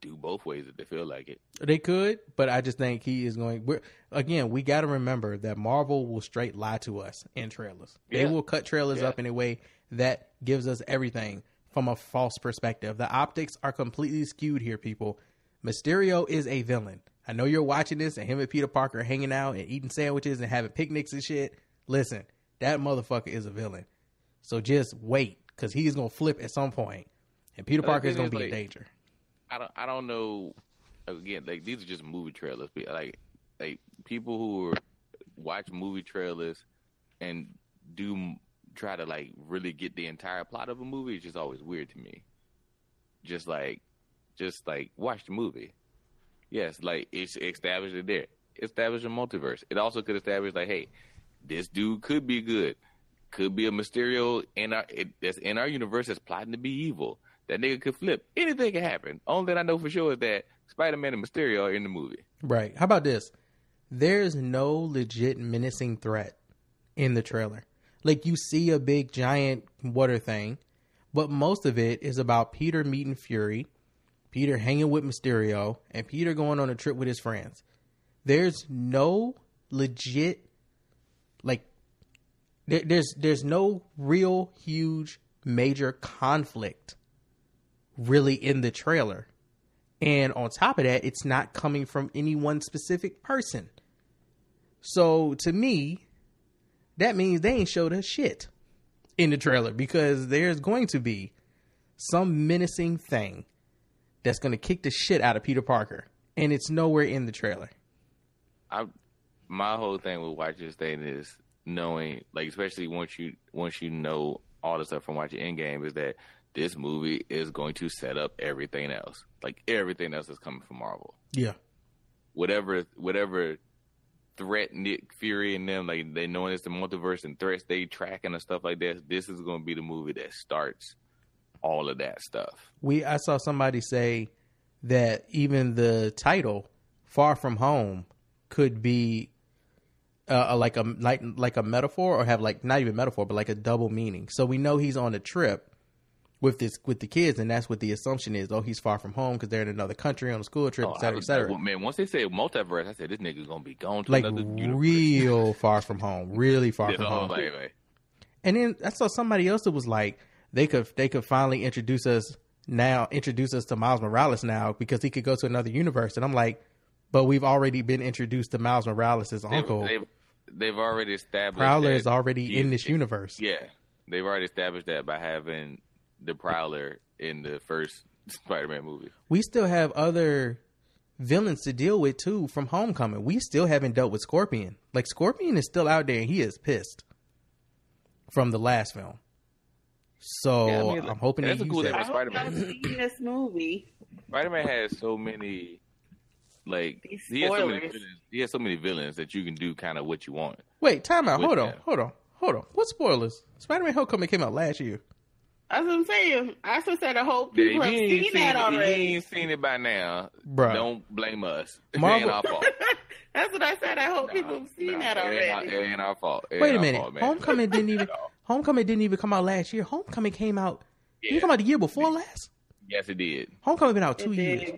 do both ways if they feel like it. They could, but I just think he is going. We're, again, we got to remember that Marvel will straight lie to us in trailers. They will cut trailers Yeah. up in a way that gives us everything from a false perspective. The optics are completely skewed here, people. Mysterio is a villain. I know you're watching this, and him and Peter Parker are hanging out and eating sandwiches and having picnics and shit. Listen, that motherfucker is a villain. So just wait, because he's gonna flip at some point, and Peter Parker is gonna be in danger. I don't, I don't know. Again, like these are just movie trailers. Like, like people who watch movie trailers and do try to like really get the entire plot of a movie is just always weird to me. Just like, just like watch the movie. Yes, like it's established it there. Establish a multiverse. It also could establish like, hey, this dude could be good. Could be a Mysterio in our it, that's in our universe that's plotting to be evil. That nigga could flip. Anything can happen. Only thing I know for sure is that Spider Man and Mysterio are in the movie. Right. How about this? There's no legit menacing threat in the trailer. Like you see a big giant water thing, but most of it is about Peter meeting Fury, Peter hanging with Mysterio, and Peter going on a trip with his friends. There's no legit like there, there's there's no real huge major conflict really in the trailer. And on top of that, it's not coming from any one specific person. So to me, that means they ain't showed us shit in the trailer because there's going to be some menacing thing that's going to kick the shit out of Peter Parker. And it's nowhere in the trailer. I my whole thing with watching this thing is knowing, like, especially once you once you know all the stuff from watching Endgame, is that this movie is going to set up everything else, like everything else that's coming from Marvel. Yeah. Whatever, whatever threat Nick Fury and them, like they knowing it's the multiverse and threats they tracking and stuff like that. This is going to be the movie that starts all of that stuff. We I saw somebody say that even the title "Far From Home" could be uh, like a like like a metaphor or have like not even metaphor but like a double meaning. So we know he's on a trip with this with the kids, and that's what the assumption is. Oh, he's far from home because they're in another country on a school trip, Oh, et cetera, et man, once they said multiverse, I said this nigga's gonna be gone to like another real far from home, really far That's from home. I'm. And then I saw somebody else that was like, they could they could finally introduce us now, introduce us to Miles Morales now because he could go to another universe. And I'm like, But we've already been introduced to Miles Morales' uncle. they've, they've already established Prowler is already in this universe. Yeah, they've already established that by having the Prowler in the first Spider-Man movie. We still have other villains to deal with too from Homecoming. We still haven't dealt with Scorpion. Like Scorpion is still out there and he is pissed from the last film. So Yeah, I mean, I'm hoping they that's a use cool that. thing I I've Spider-Man. seen this movie. Spider-Man has so many, like These he has so many villains. He has so many villains that you can do kind of what you want. Wait, time out. With Hold on. Hold on. Hold on. What spoilers? Spider-Man Homecoming came out last year. That's what I'm saying. I just said I hope people if have you seen, that it, if you ain't seen it by now, Bruh. don't blame us. It Marvel- ain't our fault. That's what I said. I hope people have seen Nah, that it ain't, our, already. it ain't our fault. It Wait a minute. fault. Homecoming didn't even Homecoming didn't even come out last year. Homecoming came out Yeah. you come out the year before last? Yes, it did. Homecoming been out two years.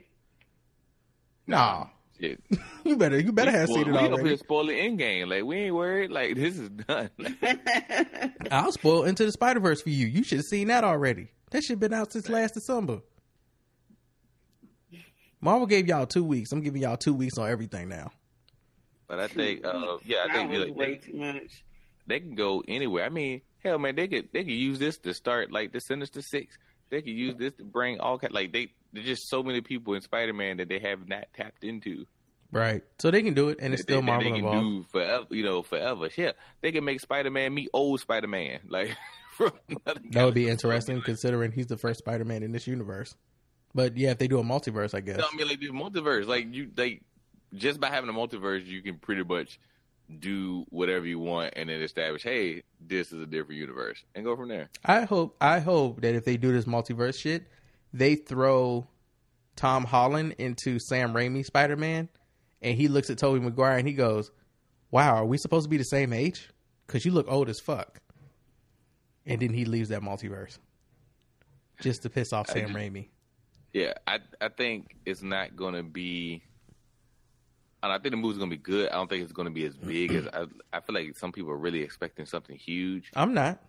Nah. Shit. You better you better have we, seen it we up here already. spoiling in game. Like we ain't worried. Like this is done. I'll spoil Into the Spider Verse for you. You should have seen that already. That shit been out since last December. Marvel gave y'all two weeks. I'm giving y'all two weeks on everything now. but I think, uh, yeah, I that think was like, way they, too much. they can go anywhere. I mean, hell, man, they could they could use this to start like the Sinister Six. They could use this to bring all kind like they. There's just so many people in Spider Man that they have not tapped into. Right. So they can do it, and it's still they, Marvel they can involved. do forever. You know, forever. Yeah, they can make Spider Man meet old Spider Man. Like That would be interesting considering he's the first Spider Man in this universe. But yeah, if they do a multiverse, I guess. I mean, like this multiverse, like you, like just by having a multiverse, you can pretty much do whatever you want and then establish, hey, this is a different universe, and go from there. I hope I hope that if they do this multiverse shit, they throw Tom Holland into Sam Raimi Spider Man, and he looks at Tobey Maguire and he goes, "Wow, are we supposed to be the same age? Because you look old as fuck." And then he leaves that multiverse just to piss off Sam just- Raimi. Yeah, I I think it's not gonna be. And I think the movie's gonna be good. I don't think it's gonna be as big as I. I feel like some people are really expecting something huge, I'm not.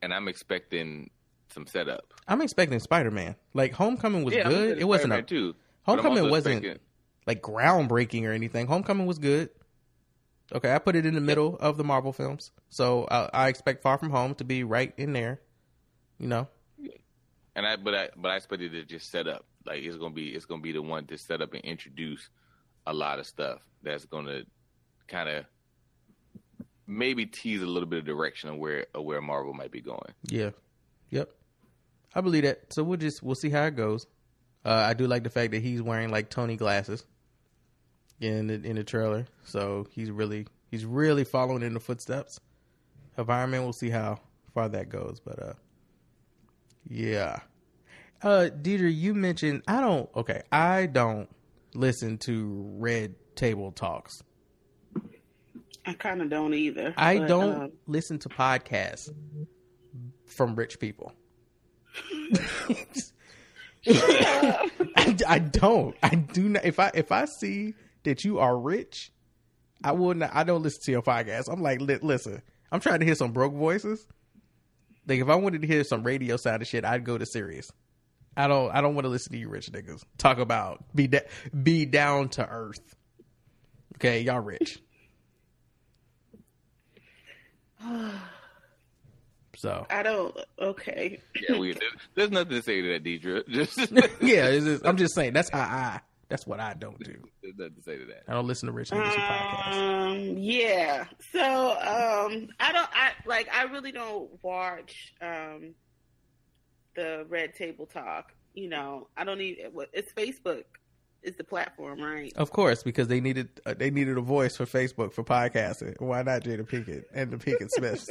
and I'm expecting some setup. I'm expecting Spider Man. Like Homecoming was yeah, good. It wasn't a too. Homecoming wasn't expecting- like groundbreaking or anything. Homecoming was good. Okay, I put it in the middle of the Marvel films, so I, I expect Far From Home to be right in there. You know, And I, but I, but I expected it to just set up. Like it's gonna be, it's gonna be the one to set up and introduce a lot of stuff that's gonna kind of maybe tease a little bit of direction of where of where Marvel might be going. yeah, yep, I believe that. So we'll just we'll see how it goes. Uh, I do like the fact that he's wearing like Tony glasses in the, in the trailer, so he's really he's really following in the footsteps of Iron Man. We'll see how far that goes, but uh, yeah. Uh, Deidre, you mentioned I don't. Okay, I don't listen to Red Table Talks. I kind of don't either. I but, don't um, listen to podcasts from rich people. I, I don't. I do not. If I if I see that you are rich, I will not. I don't listen to your podcast. I'm like, li- listen. I'm trying to hear some broke voices. Like if I wanted to hear some radio side of shit, I'd go to Sirius. I don't. I don't want to listen to you rich niggas talk about be da- be down to earth. Okay, y'all rich. So I don't. Okay. Yeah, we, there's, there's nothing to say to that, Deidre. Just yeah, it's just, I'm just saying that's how I. That's what I don't do. there's nothing to say to that. I don't listen to rich niggas who podcast. Um. Yeah. So. Um. I don't. I like. I really don't watch. Um. The Red Table Talk. You know. I don't need. It. It's Facebook. Is the platform right? Of course, because they needed uh, they needed a voice for Facebook for podcasting. Why not Jada Pinkett and the Pinkett Smiths?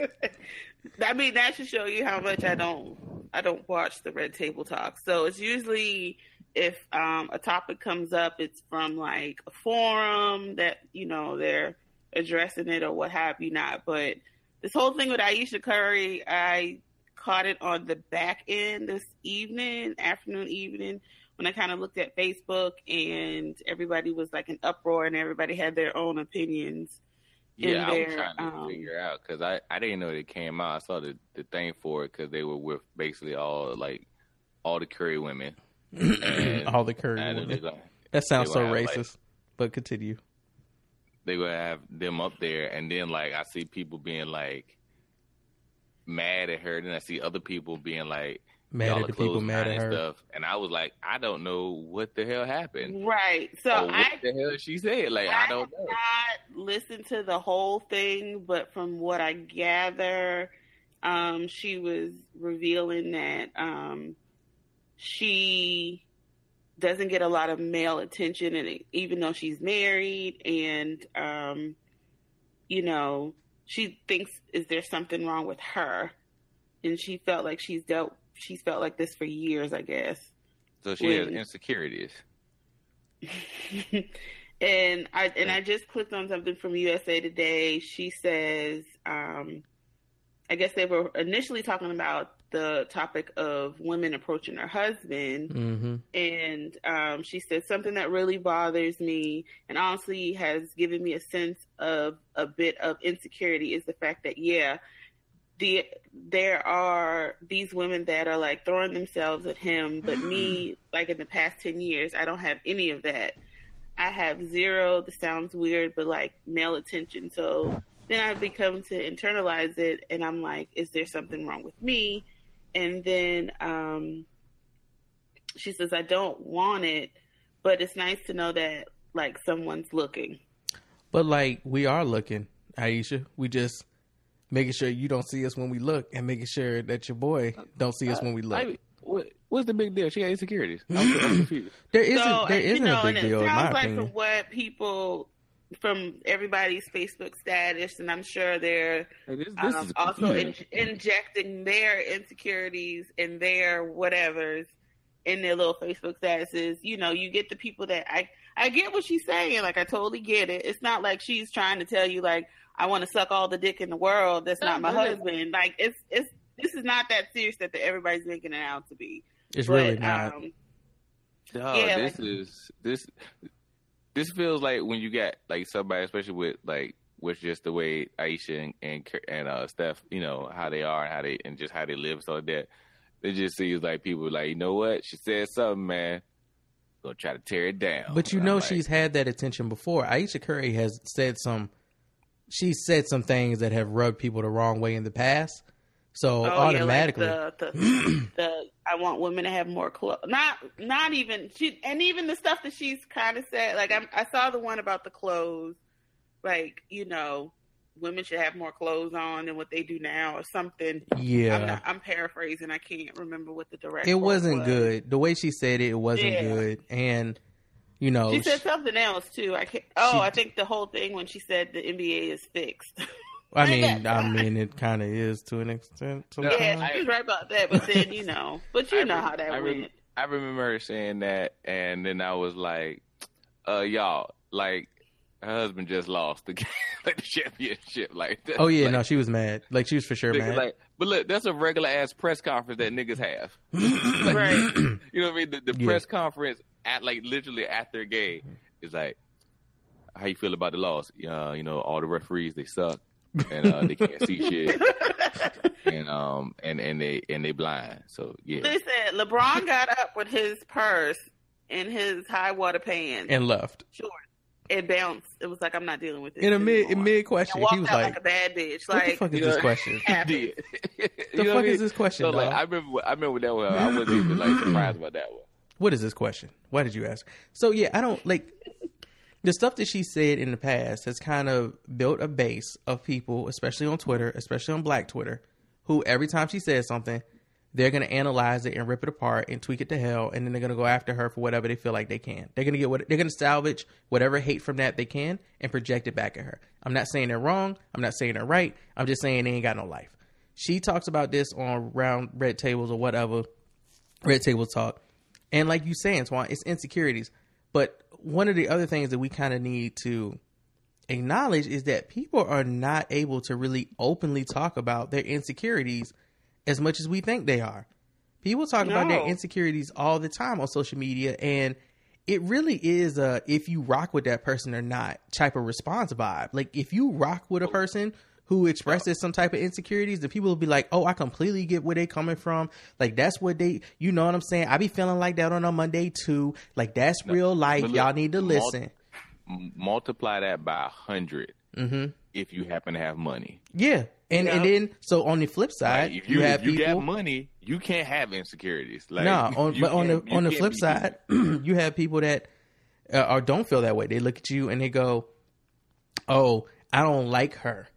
I mean, that should show you how much I don't I don't watch the Red Table Talk. So it's usually if um, a topic comes up, it's from like a forum that you know they're addressing it or what have you not. But this whole thing with Ayesha Curry, I caught it on the back end this evening, afternoon, evening. When I kind of looked at Facebook and everybody was like an uproar and everybody had their own opinions. in Yeah, I was there, trying to um, figure out because I, I didn't know it came out. I saw the, the thing for it because they were with basically all like all the Curry women. All the Curry women. like, That sounds so were like- racist. But continue. they gonna have them up there, and then like I see people being like mad at her, then I see other people being like Mad at the people mad at her. stuff, and I was like, I don't know what the hell happened. Right. So or what I the hell she said? Like I don't know. not listened to the whole thing, but from what I gather, um, she was revealing that um, she doesn't get a lot of male attention, and even though she's married, and um, you know, she thinks is there something wrong with her, and she felt like she's dealt, she's felt like this for years, I guess. So she has insecurities. and I and I just clicked on something from USA Today. She says, um, I guess they were initially talking about the topic of women approaching her husband, Mm-hmm. and um, she said something that really bothers me, and honestly has given me a sense of a bit of insecurity is the fact that yeah, the there are these women that are like throwing themselves at him, but me, like in the past ten years, I don't have any of that. I have zero. This sounds weird, but like male attention. So then I've become to internalize it, and I'm like, is there something wrong with me? And then um, she says, I don't want it, but it's nice to know that like someone's looking. But like we are looking, Ayesha. We just making sure you don't see us when we look, and making sure that your boy don't see us when we look. I, what, what's the big deal? She got insecurities. I'm, I'm confused. there isn't. so, there and, isn't you know, a big deal it in sounds my like opinion. from what people from everybody's Facebook status, and I'm sure they're Hey, this, this um, is also in, injecting their insecurities and their whatevers in their little Facebook statuses. You know, you get the people that I I get what she's saying. Like I totally get it. It's not like she's trying to tell you like I want to suck all the dick in the world. That's not my No, no, no. husband. Like it's it's this is not that serious that everybody's making it out to be. it's But, really not. Um, Dog, Yeah, this is this this feels like when you got like somebody, especially with like with just the way Ayesha and and, and uh, Steph, you know how they are and how they and just how they live, so that it just seems like people like you know what she said something, man. Gonna try to tear it down. But you know like, she's had that attention before. Ayesha Curry has said some. She said some things that have rubbed people the wrong way in the past. So Oh, automatically, yeah, like the, the, the I want women to have more clothes. Not not even she, and even the stuff that she's kind of said. Like I'm, I saw the one about the clothes, like you know, women should have more clothes on than what they do now, or something. I'm, yeah, not, I'm paraphrasing. I can't remember what the direct. it wasn't was. good. The way she said it, it wasn't Yeah. good. And you know, She said something else too. I can't. Oh, She- I think the whole thing when she said the NBA is fixed. I mean, I mean, it kind of is to an extent. Yeah, yeah, sometimes. she was right about that. But then you know, but you I know rem- how that I rem- went. I remember her saying that, and then I was like, uh, y'all, like her husband just lost the game, like the championship, like. that's Oh yeah, like, no, she was mad. Like she was for sure mad. like, but look, that's a regular ass press conference that niggas have. Right. You know what I mean? The, the Yeah. press conference at like literally after a game is like, how you feel about the loss? Uh, you know, all the referees they suck and uh, they can't see shit, and um and and they and they blind. So yeah, Listen, LeBron got up with his purse and his high water pants. and left Sure. It bounced. It was like I'm not dealing with this. in a mid in mid question. He was like, like, a bad bitch. Like, "What the Like fuck is this question? He The fuck what I is this question, So like. I remember, I remember that one. I wasn't even like surprised about that one. What is this question? Why did you ask? So yeah, I don't like the stuff that she said in the past has kind of built a base of people, especially on Twitter, especially on Black Twitter, who every time she says something, they're gonna analyze it and rip it apart and tweak it to hell, and then they're gonna go after her for whatever they feel like they can. They're gonna get what they're gonna salvage whatever hate from that they can and project it back at her. I'm not saying they're wrong. I'm not saying they're right. I'm just saying they ain't got no life. She talks about this on round red tables or whatever, red table talk. And like you say, Antoine, it's insecurities. But one of the other things that we kind of need to acknowledge is that people are not able to really openly talk about their insecurities as much as we think they are. People talk about their insecurities all the time on social media, and it really is a if you rock with that person or not type of response vibe. Like if you rock with a person who expresses some type of insecurities, the people will be like, "Oh, I completely get where they coming from. Like that's what they, you know what I'm saying? I be feeling like that on a Monday too. Like that's real life. look, Y'all need to mul- listen." multiply that by a hundred Mm-hmm. if you happen to have money. Yeah, and and then so on the flip side, Like, if you, you, have if you people. got money, you can't have insecurities. Like, no, on, but on the on the flip be- side, you have people that uh, or don't feel that way. They look at you and they go, "Oh, I don't like her,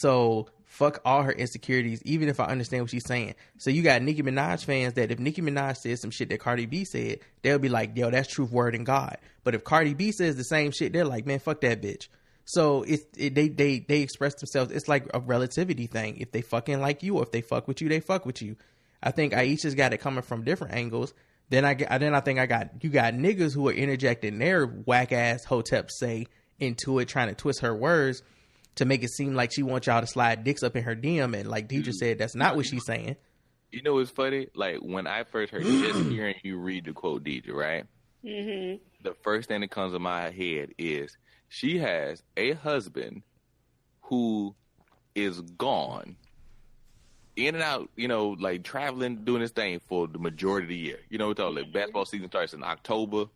so fuck all her insecurities." Even if I understand what she's saying, so you got Nicki Minaj fans that if Nicki Minaj says some shit that Cardi B said, they'll be like, "Yo, that's truth, word, and God." But if Cardi B says the same shit, they're like, "Man, fuck that bitch." So it's it, they they they express themselves. It's like a relativity thing. If they fucking like you, or if they fuck with you, they fuck with you. I think Ayesha's got it coming from different angles. Then I get, then I think I got you got niggas who are interjecting their whack ass hotep say into it, trying to twist her words to make it seem like she wants y'all to slide dicks up in her DM. And like Deidre said, that's not what she's saying. You know what's funny? Like when I first heard just hearing you read the quote, Deidre, right? Mm-hmm. The first thing that comes to my head is she has a husband who is gone in and out, you know, like traveling, doing his thing for the majority of the year. You know, what I'm talking like basketball season starts in October,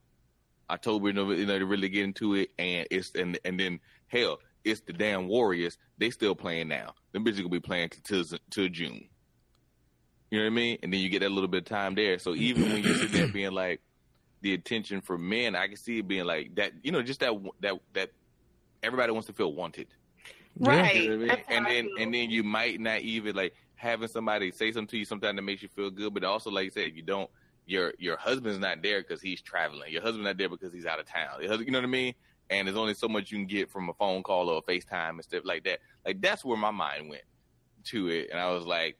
October, you know, you know, to really get into it, and it's and and then hell, it's the damn Warriors. They still playing now. Them bitches gonna be playing till till June. You know what I mean? And then you get that little bit of time there. So even when you're sitting there being like the attention for men, I can see it being like that. You know, just that that that everybody wants to feel wanted. Right. You know what I mean? And then feel. and then you might not even like having somebody say something to you sometimes that makes you feel good, but also like you said, you don't your your husband's not there because he's traveling. Your husband's not there because he's out of town. Husband, you know what I mean? And there's only so much you can get from a phone call or a FaceTime and stuff like that. Like that's where my mind went to it, and I was like,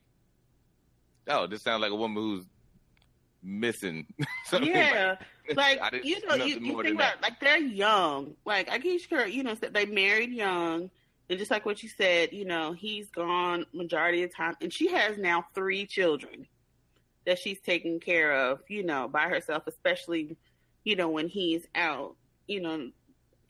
"Oh, this sounds like a woman who's missing something." Yeah, like I you know, you, you think about like they're young. Like Akeisha Curry, you know, said they married young, and just like what you said, you know, he's gone majority of the time, and she has now three children that she's taking care of, you know, by herself, especially, you know, when he's out, you know,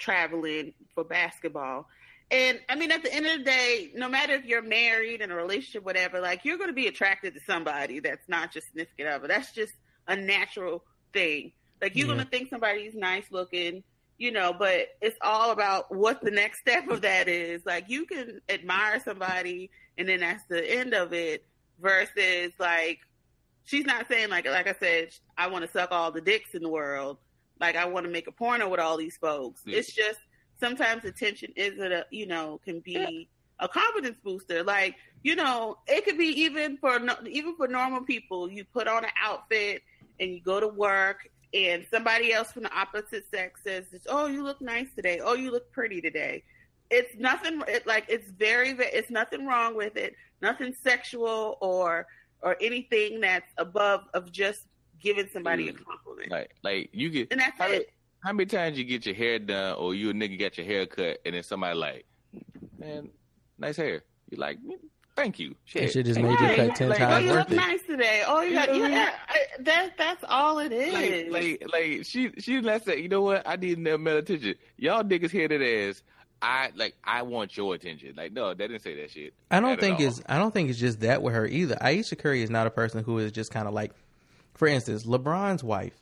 traveling for basketball. And I mean, at the end of the day, no matter if you're married in a relationship, whatever, like you're going to be attracted to somebody that's not just significant other. That's just a natural thing. Like you're Yeah. going to think somebody's nice looking, you know, but it's all about what the next step of that is. Like you can admire somebody and then that's the end of it versus like she's not saying like like I said, I want to suck all the dicks in the world. Like I want to make a porno with all these folks. Yeah. It's just sometimes attention isn't a you know can be a confidence booster. Like you know it could be even for even for normal people. You put on an outfit and you go to work, and somebody else from the opposite sex says, "Oh, you look nice today. Oh, you look pretty today." It's nothing. It, like it's very. It's nothing wrong with it. Nothing sexual or or anything that's above of just giving somebody a Mm. compliment. Like like you get and that's how, it. how many times you get your hair done or you a nigga got your hair cut and then somebody like, man, nice hair. You like, thank you. That shit just Like, made you Right. cut ten like, Oh, times you look it. nice today. Oh, you You got know what I yeah. I, that that's all it is. like, like, like she, she let's say, you know what? I need that male attention. Y'all niggas hear that as I like. I want your attention. Like, no, they didn't say that shit. I don't think all. it's I don't think it's just that with her either. Ayesha Curry is not a person who is just kind of like, for instance, LeBron's wife.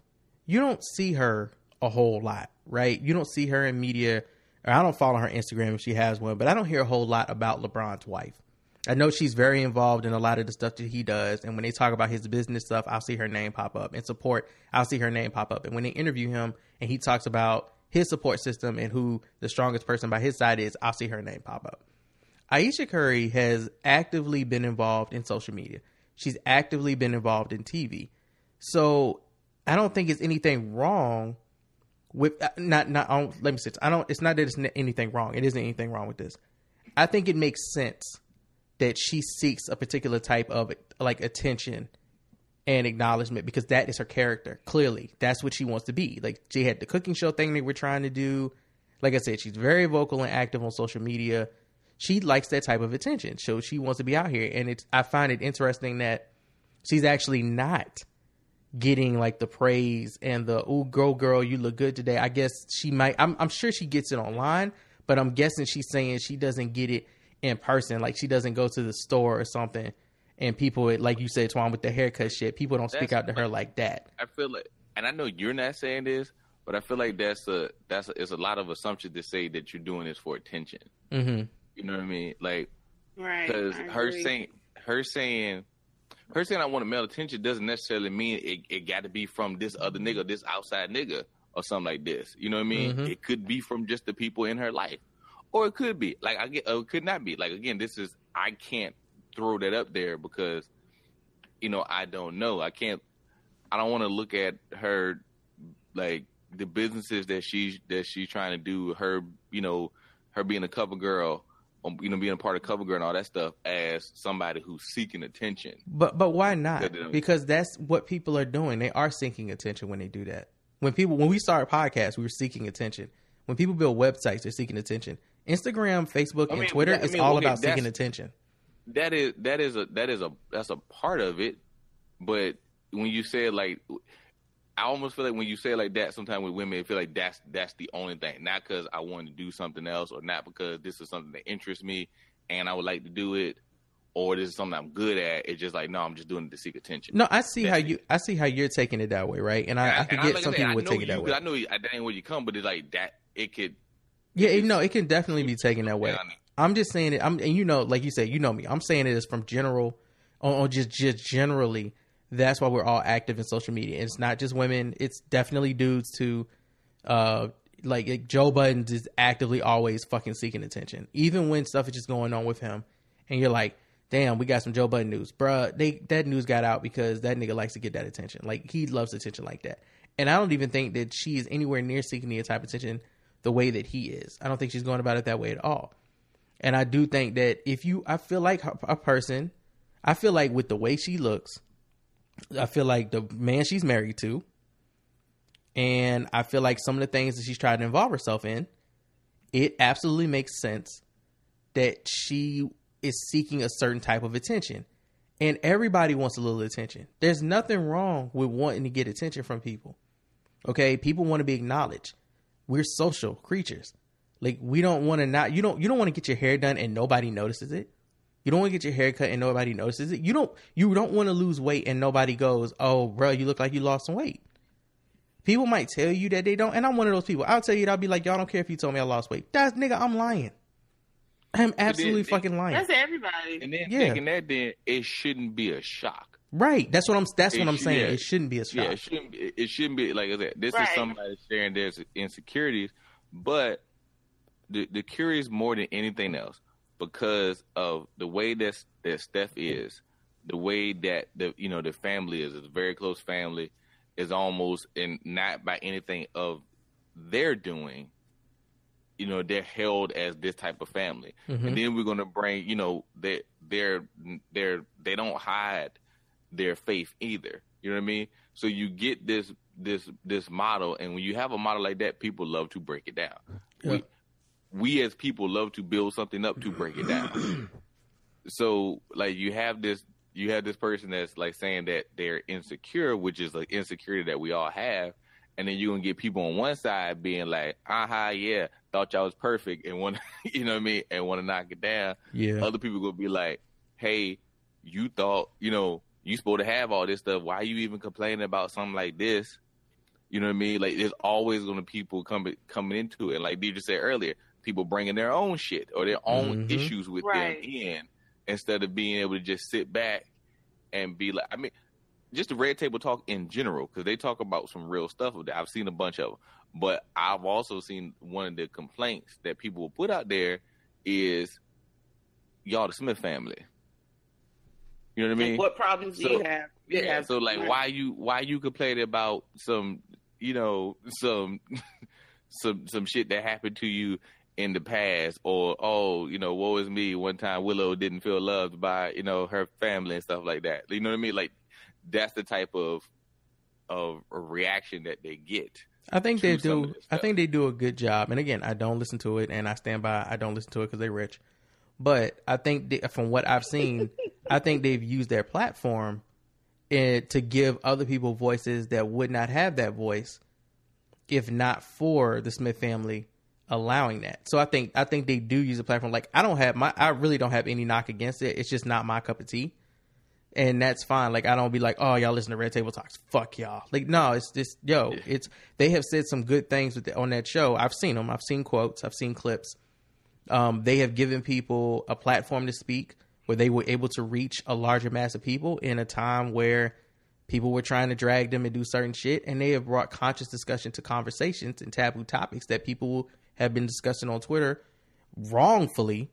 You don't see her a whole lot, right? You don't see her in media. Or I don't follow her Instagram if she has one, but I don't hear a whole lot about LeBron's wife. I know she's very involved in a lot of the stuff that he does, and when they talk about his business stuff, I'll see her name pop up. And support, I'll see her name pop up. And when they interview him and he talks about his support system and who the strongest person by his side is, I'll see her name pop up. Ayesha Curry has actively been involved in social media. She's actively been involved in TV. So I don't think it's anything wrong with uh, not not. I let me say. this. I don't. It's not that it's anything wrong. It isn't anything wrong with this. I think it makes sense that she seeks a particular type of like attention and acknowledgement because that is her character. Clearly, that's what she wants to be. Like she had the cooking show thing that we're trying to do. Like I said, she's very vocal and active on social media. She likes that type of attention, so she wants to be out here. And it's I find it interesting that she's actually not getting like the praise and the "oh girl girl you look good today." I guess she might. I'm, I'm sure she gets it online, but I'm guessing she's saying she doesn't get it in person. Like she doesn't go to the store or something, and people like you said, Twan with the haircut shit. People don't speak out to her like that. I feel like, and I know you're not saying this, but I feel like that's a that's a, it's a lot of assumption to say that you're doing this for attention. Mm-hmm. You know what I mean? Like Right. because I her agree. saying her saying her saying I want to male attention doesn't necessarily mean it, it got to be from this other nigga, this outside nigga, or something like this. You know what I mean? Mhm. It could be from just the people in her life, or it could be like I get, or it could not be. Like again, this is I can't throw that up there because you know I don't know. I can't. I don't want to look at her like the businesses that she's that she's trying to do. Her, you know, her being a cover girl, you know, being a part of cover girl and all that stuff as somebody who's seeking attention. But but why not? Good to know. Because that's what people are doing. They are seeking attention when they do that. When people when we start podcasts, we were seeking attention. When people build websites, they're seeking attention. Instagram, Facebook, I and Twitter that- I is mean, all okay, about seeking attention. That is that is a that is a that's a part of it, but when you say like. I almost feel like when you say it like that, sometimes with women, it feel like that's that's the only thing. Not because I want to do something else, or not because this is something that interests me and I would like to do it, or this is something I'm good at. It's just like no, I'm just doing it to seek attention. No, I see how That's you I see how you're taking it that way, right? And I, I And can get like some people would take it that way. I know you- that ain't where you come, but it's like that. It could. Yeah, you know, it can definitely be taken that way. I'm just saying it. I'm and you know, like you said, you know me. I'm saying it is from general, or just just generally. That's why we're all active in social media. It's not just women. It's definitely dudes too. Uh, like, like Joe Budden is actively always fucking seeking attention, even when stuff is just going on with him, and you're like, damn, we got some Joe Budden news, bruh. They that news got out because that nigga likes to get that attention. Like he loves attention like that. And I don't even think that she is anywhere near seeking the type of attention the way that he is. I don't think she's going about it that way at all. And I do think that if you, I feel like a a person, I feel like with the way she looks, I feel like the man she's married to, and I feel like some of the things that she's tried to involve herself in, it absolutely makes sense that she is seeking a certain type of attention. And everybody wants a little attention. There's nothing wrong with wanting to get attention from people. Okay? People want to be acknowledged. We're social creatures. Like we don't want to not you don't you don't want to get your hair done and nobody notices it. You don't want to get your hair cut and nobody notices it. You don't you don't want to lose weight and nobody goes, "Oh, bro, you look like you lost some weight." People might tell you that they don't, and I'm one of those people. I'll tell you, that I'll be like, "Y'all don't care if you told me I lost weight." That's nigga, I'm lying. I'm absolutely then- fucking lying. That's everybody. And then Yeah. thinking that, then it shouldn't be a shock. Right. That's what I'm. That's It what I'm should- saying. yeah. It shouldn't be a shock. Yeah, it shouldn't. Be, it shouldn't be like I said. This Right. is somebody sharing their insecurities, but the the curious more than anything else because of the way that that Steph is, the way that the you know the family is. It's a very close family. Is almost and not by anything of their doing. You know they're held as this type of family, Mhm. and then we're gonna bring you know they they're they're they don't hide their faith either. You know what I mean? So you get this this this model, and when you have a model like that, people love to break it down. Yeah. We we as people love to build something up to break it down. so like you have this you have this person that's like saying that they're insecure, which is like insecurity that we all have. And then you're gonna get people on one side being like, aha, yeah, thought y'all was perfect and want you know what I mean, and want to knock it down Yeah. other people gonna be like, "Hey, you thought you know you supposed to have all this stuff. Why are you even complaining about something like this?" You know what I mean? Like, there's always gonna people coming coming into it. Like Deidre said earlier, people bringing their own shit or their own Mhm. issues with Right. them in instead of being able to just sit back and be like, I mean, just the red table talk in general because they talk about some real stuff. Of that. I've seen a bunch of them, but I've also seen one of the complaints that people will put out there is y'all the Smith family. You know what I mean? Like, what problems do you have? You yeah. have- So like, why you why you complaining about some you know some some some shit that happened to you in the past, or oh you know woe is me. One time Willow didn't feel loved by you know her family and stuff like that. You know what I mean? Like that's the type of of reaction that they get. I think they do. I think they do a good job. And again, I don't listen to it, and I stand by. I don't listen to it because they're rich. But I think they, from what I've seen, I think they've used their platform eh, to give other people voices that would not have that voice if not for the Smith family allowing that. So I think I think they do use a platform. Like I don't have my I really don't have any knock against it. It's just not my cup of tea. and that's fine. Like I don't be like, oh y'all listen to Red Table Talks, fuck y'all. Like no, it's just yo, it's they have said some good things with the, on that show. I've seen them. I've seen quotes. I've seen clips. Um, they have given people a platform to speak where they were able to reach a larger mass of people in a time where people were trying to drag them and do certain shit, and they have brought conscious discussion to conversations and taboo topics that people have been discussing on Twitter wrongfully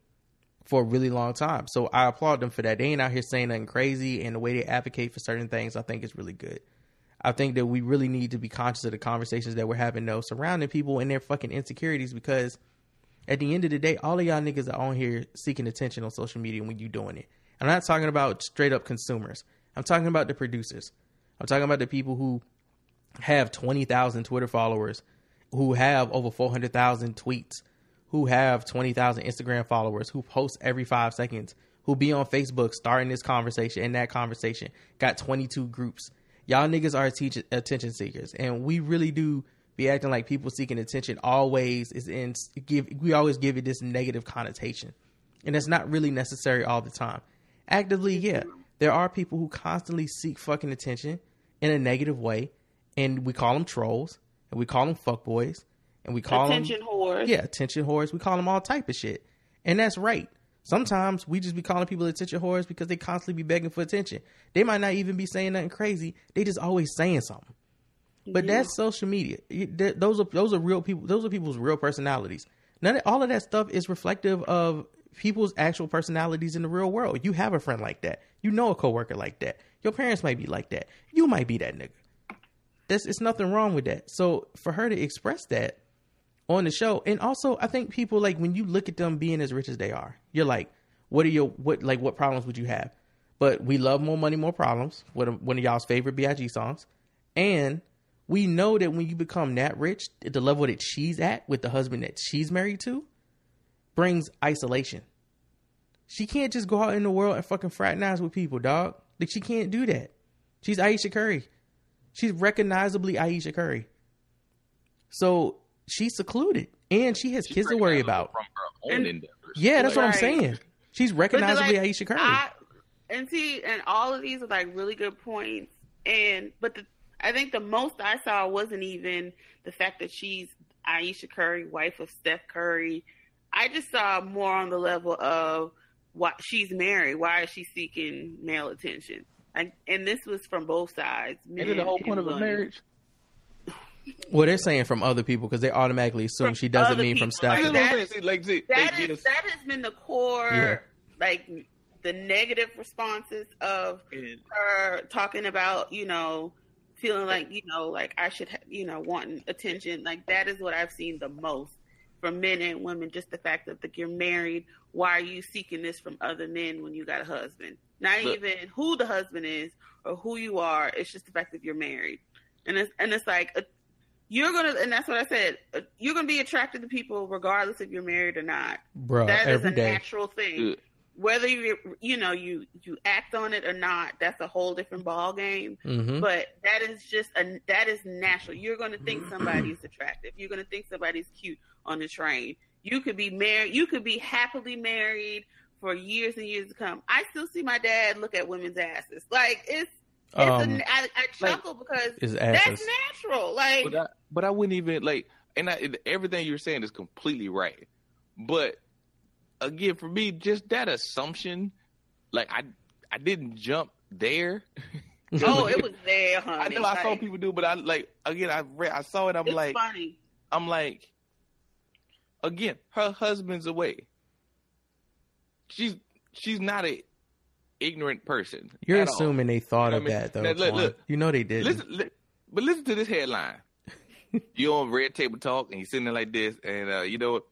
for a really long time. So I applaud them for that. They ain't out here saying nothing crazy, and the way they advocate for certain things, I think is really good. I think that we really need to be conscious of the conversations that we're having though surrounding people and their fucking insecurities because at the end of the day, all of y'all niggas are on here seeking attention on social media when you doing it. I'm not talking about straight up consumers. I'm talking about the producers. I'm talking about the people who have 20,000 Twitter followers, who have over 400,000 tweets, who have 20,000 Instagram followers, who post every five seconds, who be on Facebook starting this conversation and that conversation, got 22 groups. Y'all niggas are attention seekers, and we really do be acting like people seeking attention always is in give we always give it this negative connotation. And it's not really necessary all the time. Actively yeah there are people who constantly seek fucking attention in a negative way and we call them trolls and we call them fuckboys and we call Attention them attention whores. yeah attention whores we call them all type of shit and that's right sometimes we just be calling people attention whores because they constantly be begging for attention they might not even be saying nothing crazy they just always saying something but that's social media. Those are those are real people. Those are people's real personalities. None of, all of that stuff is reflective of people's actual personalities in the real world. You have a friend like that. You know a coworker like that. Your parents might be like that. You might be that nigga. There's it's nothing wrong with that. So for her to express that on the show, and also I think people like when you look at them being as rich as they are, you're like, what are your what like what problems would you have? But we love more money, more problems. One of, one of y'all's favorite Big songs, and we know that when you become that rich, at the level that she's at with the husband that she's married to, brings isolation. She can't just go out in the world and fucking fraternize with people, dog. Like she can't do that. She's Ayesha Curry. She's recognizably Ayesha Curry. So she's secluded, and she has kids to worry about. from her own And- endeavors. Yeah, that's what I'm saying. She's recognizably like, Ayesha Curry. I, and see, and all of these are like really good points. And but the, I think the most I saw wasn't even the fact that she's Ayesha Curry, wife of Steph Curry. I just saw more on the level of why she's married. Why is she seeking male attention? And, and this was from both sides. Isn't the whole point of a marriage? well, they're saying from other people because they automatically assume From she doesn't other mean from people, Steph. like That's that- like, see, That they is just- that has been the core, Yeah. like the negative responses of her talking about, you know, feeling like, you know, like I should, ha- you know, wanting attention. Like that is what I've seen the most from men and women. Just the fact that like, you're married. Why are you seeking this from other men when you got a husband? Not even who the husband is or who you are. It's just the fact that you're married, and it's and it's like. uh you're gonna, and that's what I said. uh, You're gonna be attracted to people regardless if you're married or not. Bro, That is a day. natural thing Good. whether you you know you you act on it or not that's a whole different ball game hmm but that is just a that is natural you're going to think somebody's attractive you're going to think somebody's cute on the train you could be married you could be happily married for years and years to come i still see my dad look at women's asses like it's it's Um, a, I, I chuckle because His that's natural like But I, but I wouldn't even like, and I, everything you're saying is completely right. But again, for me, just that assumption, like I, I didn't jump there. oh it was there honey I know I saw people do, but I like again. I read, I saw it. I'm it's like, funny I'm like, again, her husband's away. She's she's not a ignorant person. You're at all. assuming they thought You of know what I mean? that though. Now, look, look. you know they did. Listen, li- but listen to this headline. you on Red Table Talk and you're sitting there like this, and uh, you know what?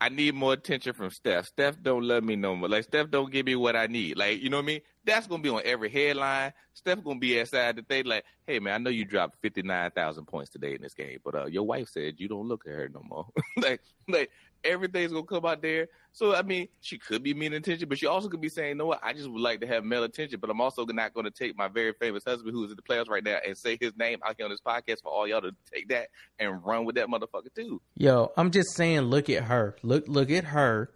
I need more attention from Steph. Steph don't love me no more. Like Steph don't give me what I need. Like you know what I mean? That's gonna be on every headline. Steph gonna be outside the thing like, hey man, I know you dropped fifty nine thousand points today in this game, but uh, your wife said you don't look at her no more. like like everything's gonna come out there. So I mean, she could be meaning attention, but she also could be saying, you know what? I just would like to have male attention, but I'm also not to take my very famous husband who's in the playoffs right now and say his name out here on this podcast for all y'all to take that and run with that motherfucker too. Yo, I'm just saying, look at her. Look, look at her.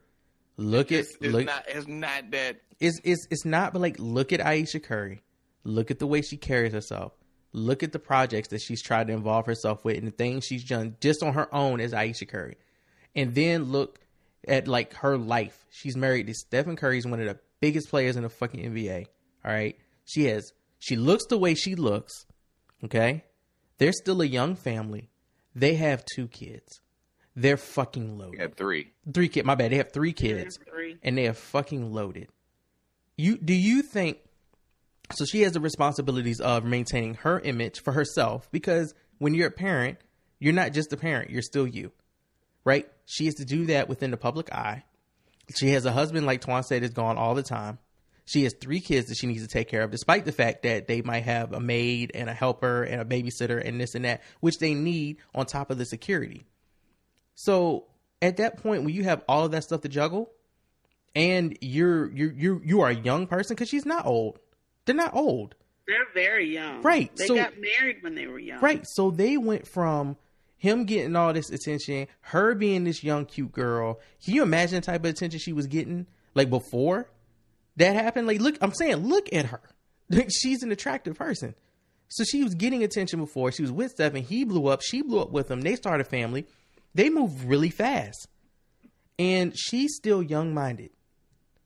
Look at It's, it's look. not. It's not that. it's it's it's not. But like, look at Ayesha Curry. Look at the way she carries herself. Look at the projects that she's tried to involve herself with and the things she's done just on her own as Ayesha Curry. And then look at like her life. She's married to Stephen Curry. He's one of the biggest players in the fucking NBA. All right. She has she looks the way she looks. Okay. They're still a young family. They have two kids. They're fucking loaded. At three. Three kids. my bad. They have three kids Three. and they are fucking loaded. You do you think so she has the responsibilities of maintaining her image for herself because when you're a parent, you're not just a parent, you're still you. Right? She has to do that within the public eye. She has a husband like Twan said is gone all the time. She has three kids that she needs to take care of, despite the fact that they might have a maid and a helper and a babysitter and this and that, which they need on top of the security. So at that point, when you have all of that stuff to juggle, and you're you're you you are a young person because she's not old. They're not old, They're very young. Right, They so- got married when they were young. right? So they went from him getting all this attention, her being this young cute girl. Can you imagine the type of attention she was getting like before that happened? Like, look, I'm saying, look at her. she's an attractive person. So she was getting attention before. She was with Stephen. He blew up. She blew up with him. They started a family. They moved really fast. And she's still young minded.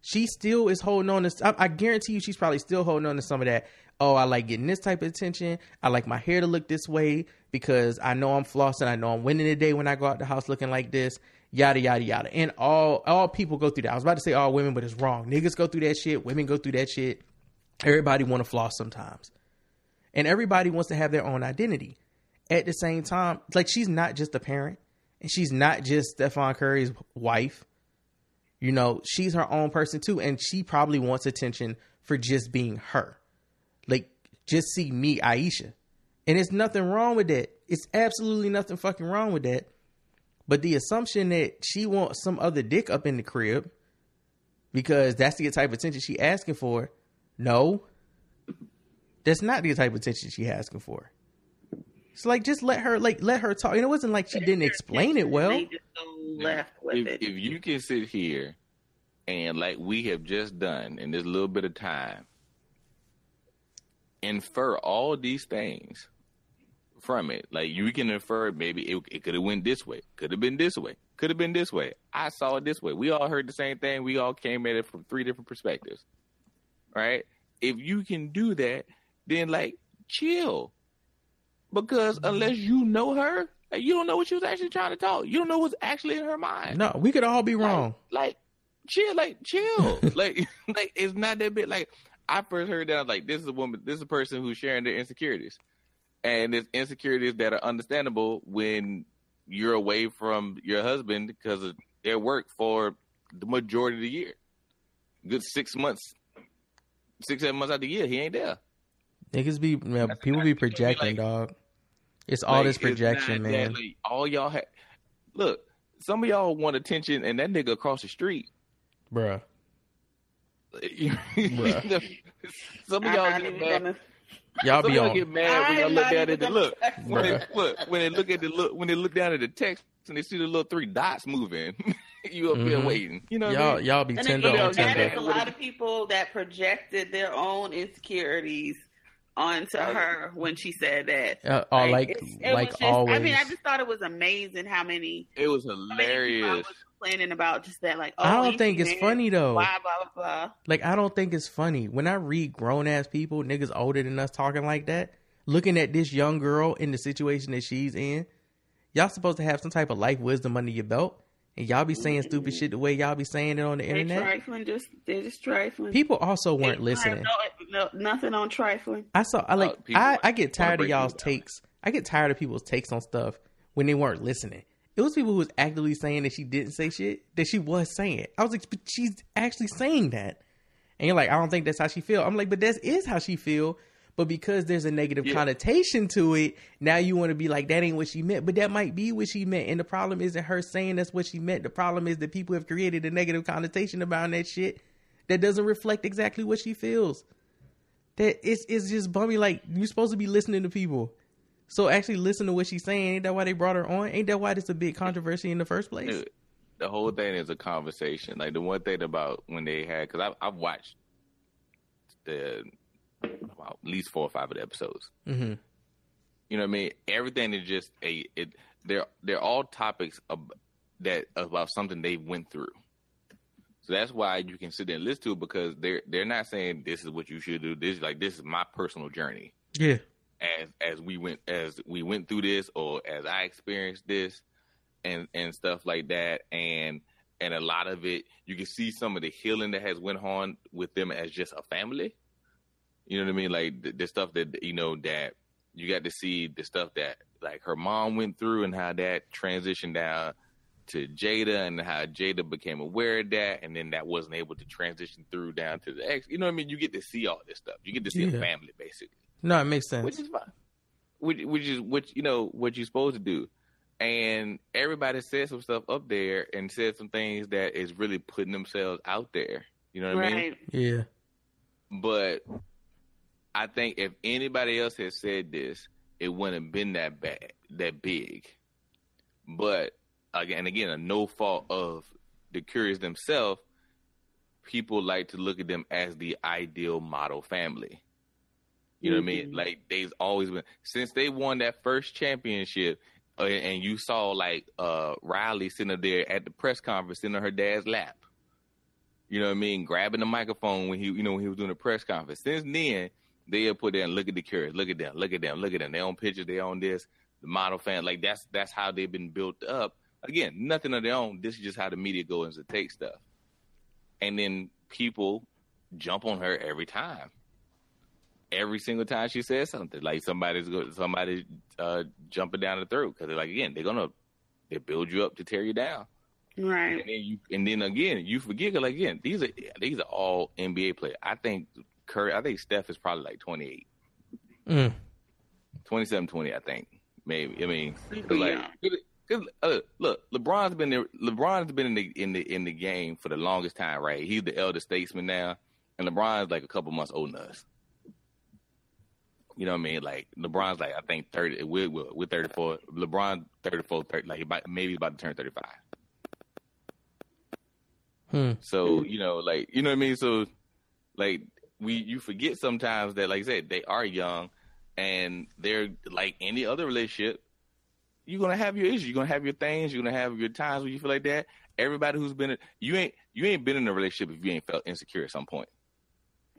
She still is holding on to. I, I guarantee you, she's probably still holding on to some of that. Oh, I like getting this type of attention. I like my hair to look this way because I know I'm flossing. I know I'm winning the day when I go out the house looking like this. Yada yada yada. And all all people go through that. I was about to say all women, but it's wrong. Niggas go through that shit. Women go through that shit. Everybody want to floss sometimes, and everybody wants to have their own identity. At the same time, like she's not just a parent, and she's not just Stephen Curry's wife you know, she's her own person too, and she probably wants attention for just being her. Like, just see me, Ayesha. And it's nothing wrong with that. It's absolutely nothing fucking wrong with that. But the assumption that she wants some other dick up in the crib because that's the type of attention she asking for, no. That's not the type of attention she asking for. It's like just let her like let her talk. And it wasn't like she didn't explain it well. They just go left with If, it. if you can sit here and like we have just done in this little bit of time, infer all these things from it, like you can infer maybe it, it could have went this way, could have been this way, could have been this way. I saw it this way. We all heard the same thing. We all came at it from three different perspectives, right? If you can do that, then like chill, because mm-hmm. unless you know her, like, you don't know what she was actually trying to talk. You don't know what's actually in her mind. No, we could all be wrong. Like, like chill, like chill. like like it's not that big. Like I first heard that I was like, this is a woman, this is a person who's sharing their insecurities. And it's insecurities that are understandable when you're away from your husband because of their work for the majority of the year. Good six months, six, seven months out of the year, he ain't there. Niggas be man, That's people be projecting, like- dog. It's all Like, this projection, man. that, like, all y'all have, look, some of y'all want attention and that nigga across the street Bruh. Bruh. Some of y'all not get even mad. gonna- Y'all Some be of y'all on get mad when y'all I'm look down at the gonna look. When they, look when they look at the look when they look down at the text and they see the little three dots moving. you up there Mhm. waiting. You know what I y'all mean? y'all be And tender again, on that Tinder. is a lot of people that projected their own insecurities onto her when she said that. Uh, oh, like it's- it like was just, always. I mean, I just thought it was amazing how many, It was how I hilarious. Was complaining about just that. Like, oh, I don't think it's married? funny though. Blah blah blah blah. Like I don't think it's funny when I read grown ass people, niggas older than us talking like that, looking at this young girl in the situation that she's in. Y'all supposed to have some type of life wisdom under your belt, and y'all be saying stupid shit the way y'all be saying it on the They internet. trifling, just they're just trifling. People also weren't People listening. No, no, nothing on trifling. I saw. I like. People I, I get tired of y'all's takes. I get tired of people's takes on stuff when they weren't listening. It was people who was actively saying that she didn't say shit that she was saying. I was like, but she's actually saying that, and you're like, I don't think that's how she feel. I'm like, but that is how she feel. But because there's a negative Yeah. connotation to it, now you want to be like, that ain't what she meant. But that might be what she meant. And the problem isn't her saying that's what she meant. The problem is that people have created a negative connotation about that shit that doesn't reflect exactly what she feels that it's it's just bummy. Like you're supposed to be listening to people, so actually listen to what she's saying. Ain't that why they brought her on? Ain't that why it's a big controversy in the first place? Dude, the whole thing is a conversation. Like the one thing about when they had, because I've, I've watched the about at least four or five of the episodes. Mm-hmm. You know what I mean? Everything is just a it. They're they're all topics of, that about something they went through. So that's why you can sit there and listen to it because they're they're not saying this is what you should do. This is like this is my personal journey Yeah. As as we went as we went through this or as I experienced this and and stuff like that and and a lot of it you can see some of the healing that has went on with them as just a family. You know what I mean? Like the, the stuff that you know that you got to see the stuff that like her mom went through and how that transitioned down to Jada and how Jada became aware of that and then that wasn't able to transition through down to the ex. You know what I mean? You get to see all this stuff. You get to see Yeah. a family basically No, it makes sense. which is fine. Which, which is what you know what you're supposed to do. And everybody said some stuff up there and said some things that is really putting themselves out there. You know what I mean? Yeah. But I think if anybody else had said this, it wouldn't have been that bad, that big. But again, again, a no fault of the Currys themselves. People like to look at them as the ideal model family. You know what I mean? Mhm. Like they've always been since they won that first championship, uh, and you saw like uh Riley sitting up there at the press conference sitting on her dad's lap. You know what I mean? Grabbing the microphone when he, you know, when he was doing the press conference. Since then, they have put there and look at the Currys, look at them, look at them, look at them. They own pictures, they own this. The model fan, like that's that's how they've been built up. Again, nothing of their own. This is just how the media goes to take stuff, and then people jump on her every time. Every single time she says something, like somebody's go, somebody uh, jumping down the throat because they're like, again, they're gonna they build you up to tear you down. Right. And then you, and then again, you forget 'cause, like again, these are these are all NBA players. I think Curry, I think Steph is probably like 28, Mm. 27, 20, I think maybe. I mean, 'cause, Super like, young. cause, uh, look, LeBron's been there. LeBron's been in the in the in the game for the longest time, right? He's the elder statesman now, and LeBron's like a couple months older than us. You know what I mean? Like LeBron's like I think thirty. We're we're, we're thirty four. LeBron 34, 30, like he might, maybe he's about to turn thirty five. Hmm. So you know, like you know what I mean. So like we, you forget sometimes that, like I said, they are young, and they're like any other relationship. You're gonna have your issues. You're gonna have your things. You're gonna have your times where you feel like that. Everybody who's been in, you ain't you ain't been in a relationship if you ain't felt insecure at some point.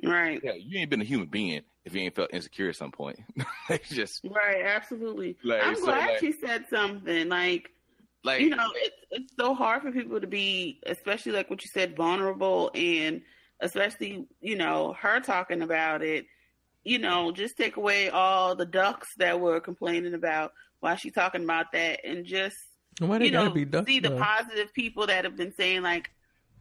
Right. Yeah, you ain't been a human being if you ain't felt insecure at some point. it's just Right. Absolutely. Like, I'm so, glad like- she said something. Like, like you know, it's it's so hard for people to be, especially like what you said, vulnerable, and especially you know her talking about it. You know, just take away all the ducks that were complaining about why she talking about that, and just Why you know be ducks? see the though? positive people that have been saying like,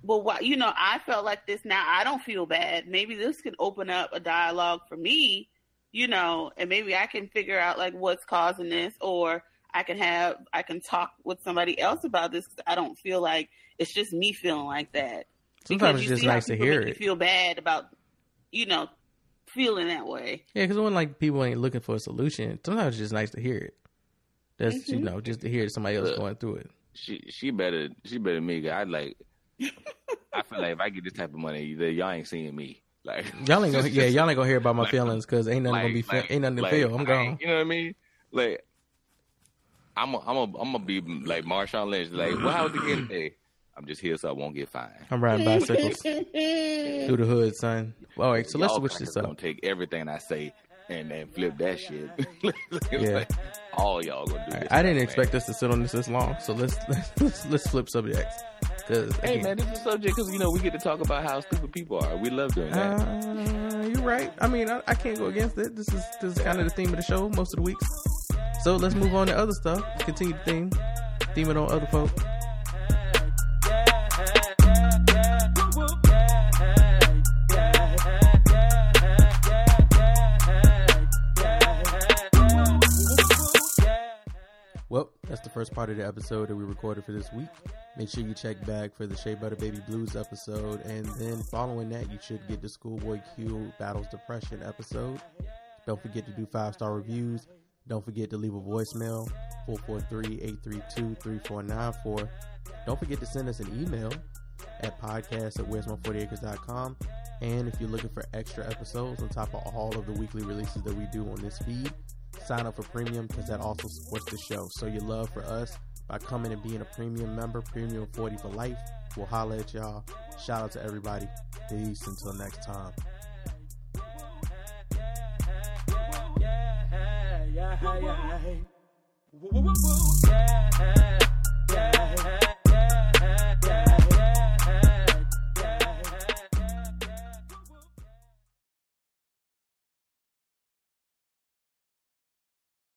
well, why? You know, I felt like this. Now I don't feel bad. Maybe this could open up a dialogue for me. You know, and maybe I can figure out like what's causing this, or I can have I can talk with somebody else about this. 'cause I don't feel like it's just me feeling like that. Sometimes Because it's you just nice to hear it. Feel bad about, you know, feeling that way. Yeah, because when like people ain't looking for a solution, sometimes it's just nice to hear it. That's you Mhm. know just to hear somebody else Look. going through it. she she better she better than me. 'cause I like. I feel like if I get this type of money, y'all ain't seeing me. Like Y'all ain't gonna yeah y'all ain't gonna hear about my Like- feelings because ain't nothing gonna be fe- ain't nothing to like, feel. I'm gone. You know what I mean? Like, I'm a, I'm a, I'm gonna be like Marshawn Lynch. Like, well, how was the game today? I'm just here so I won't get fined. I'm riding bicycles through the hood, son. All right, so let's switch this up. Gonna take everything I say and then flip that shit. Yeah. like, all y'all gonna do All right, this. I didn't man. expect us to sit on this this long, so let's let's let's flip subjects. Cause Hey again, man, this is a subject because you know we get to talk about how stupid people are. We love doing that. Uh, you're right. I mean, I, I can't go against it. This is this is kind of the theme of the show most of the weeks. So let's move on to other stuff. Continue the theme, theme it on other folk. Well, that's the first part of the episode that we recorded for this week. Make sure you check back for the Shea Butter Baby Blues episode, and then following that, you should get the Schoolboy Q Battles Depression episode. Don't forget to do five star reviews. Don't forget to leave a voicemail 443-832-3494. Don't forget to send us an email at podcast at where's my 40 acres.com. And if you're looking for extra episodes on top of all of the weekly releases that we do on this feed, sign up for premium because that also supports the show. So your love for us by coming and being a premium member, premium 40 for life. We'll holla at y'all. Shout out to everybody. Peace until next time. yeah, yeah, yeah.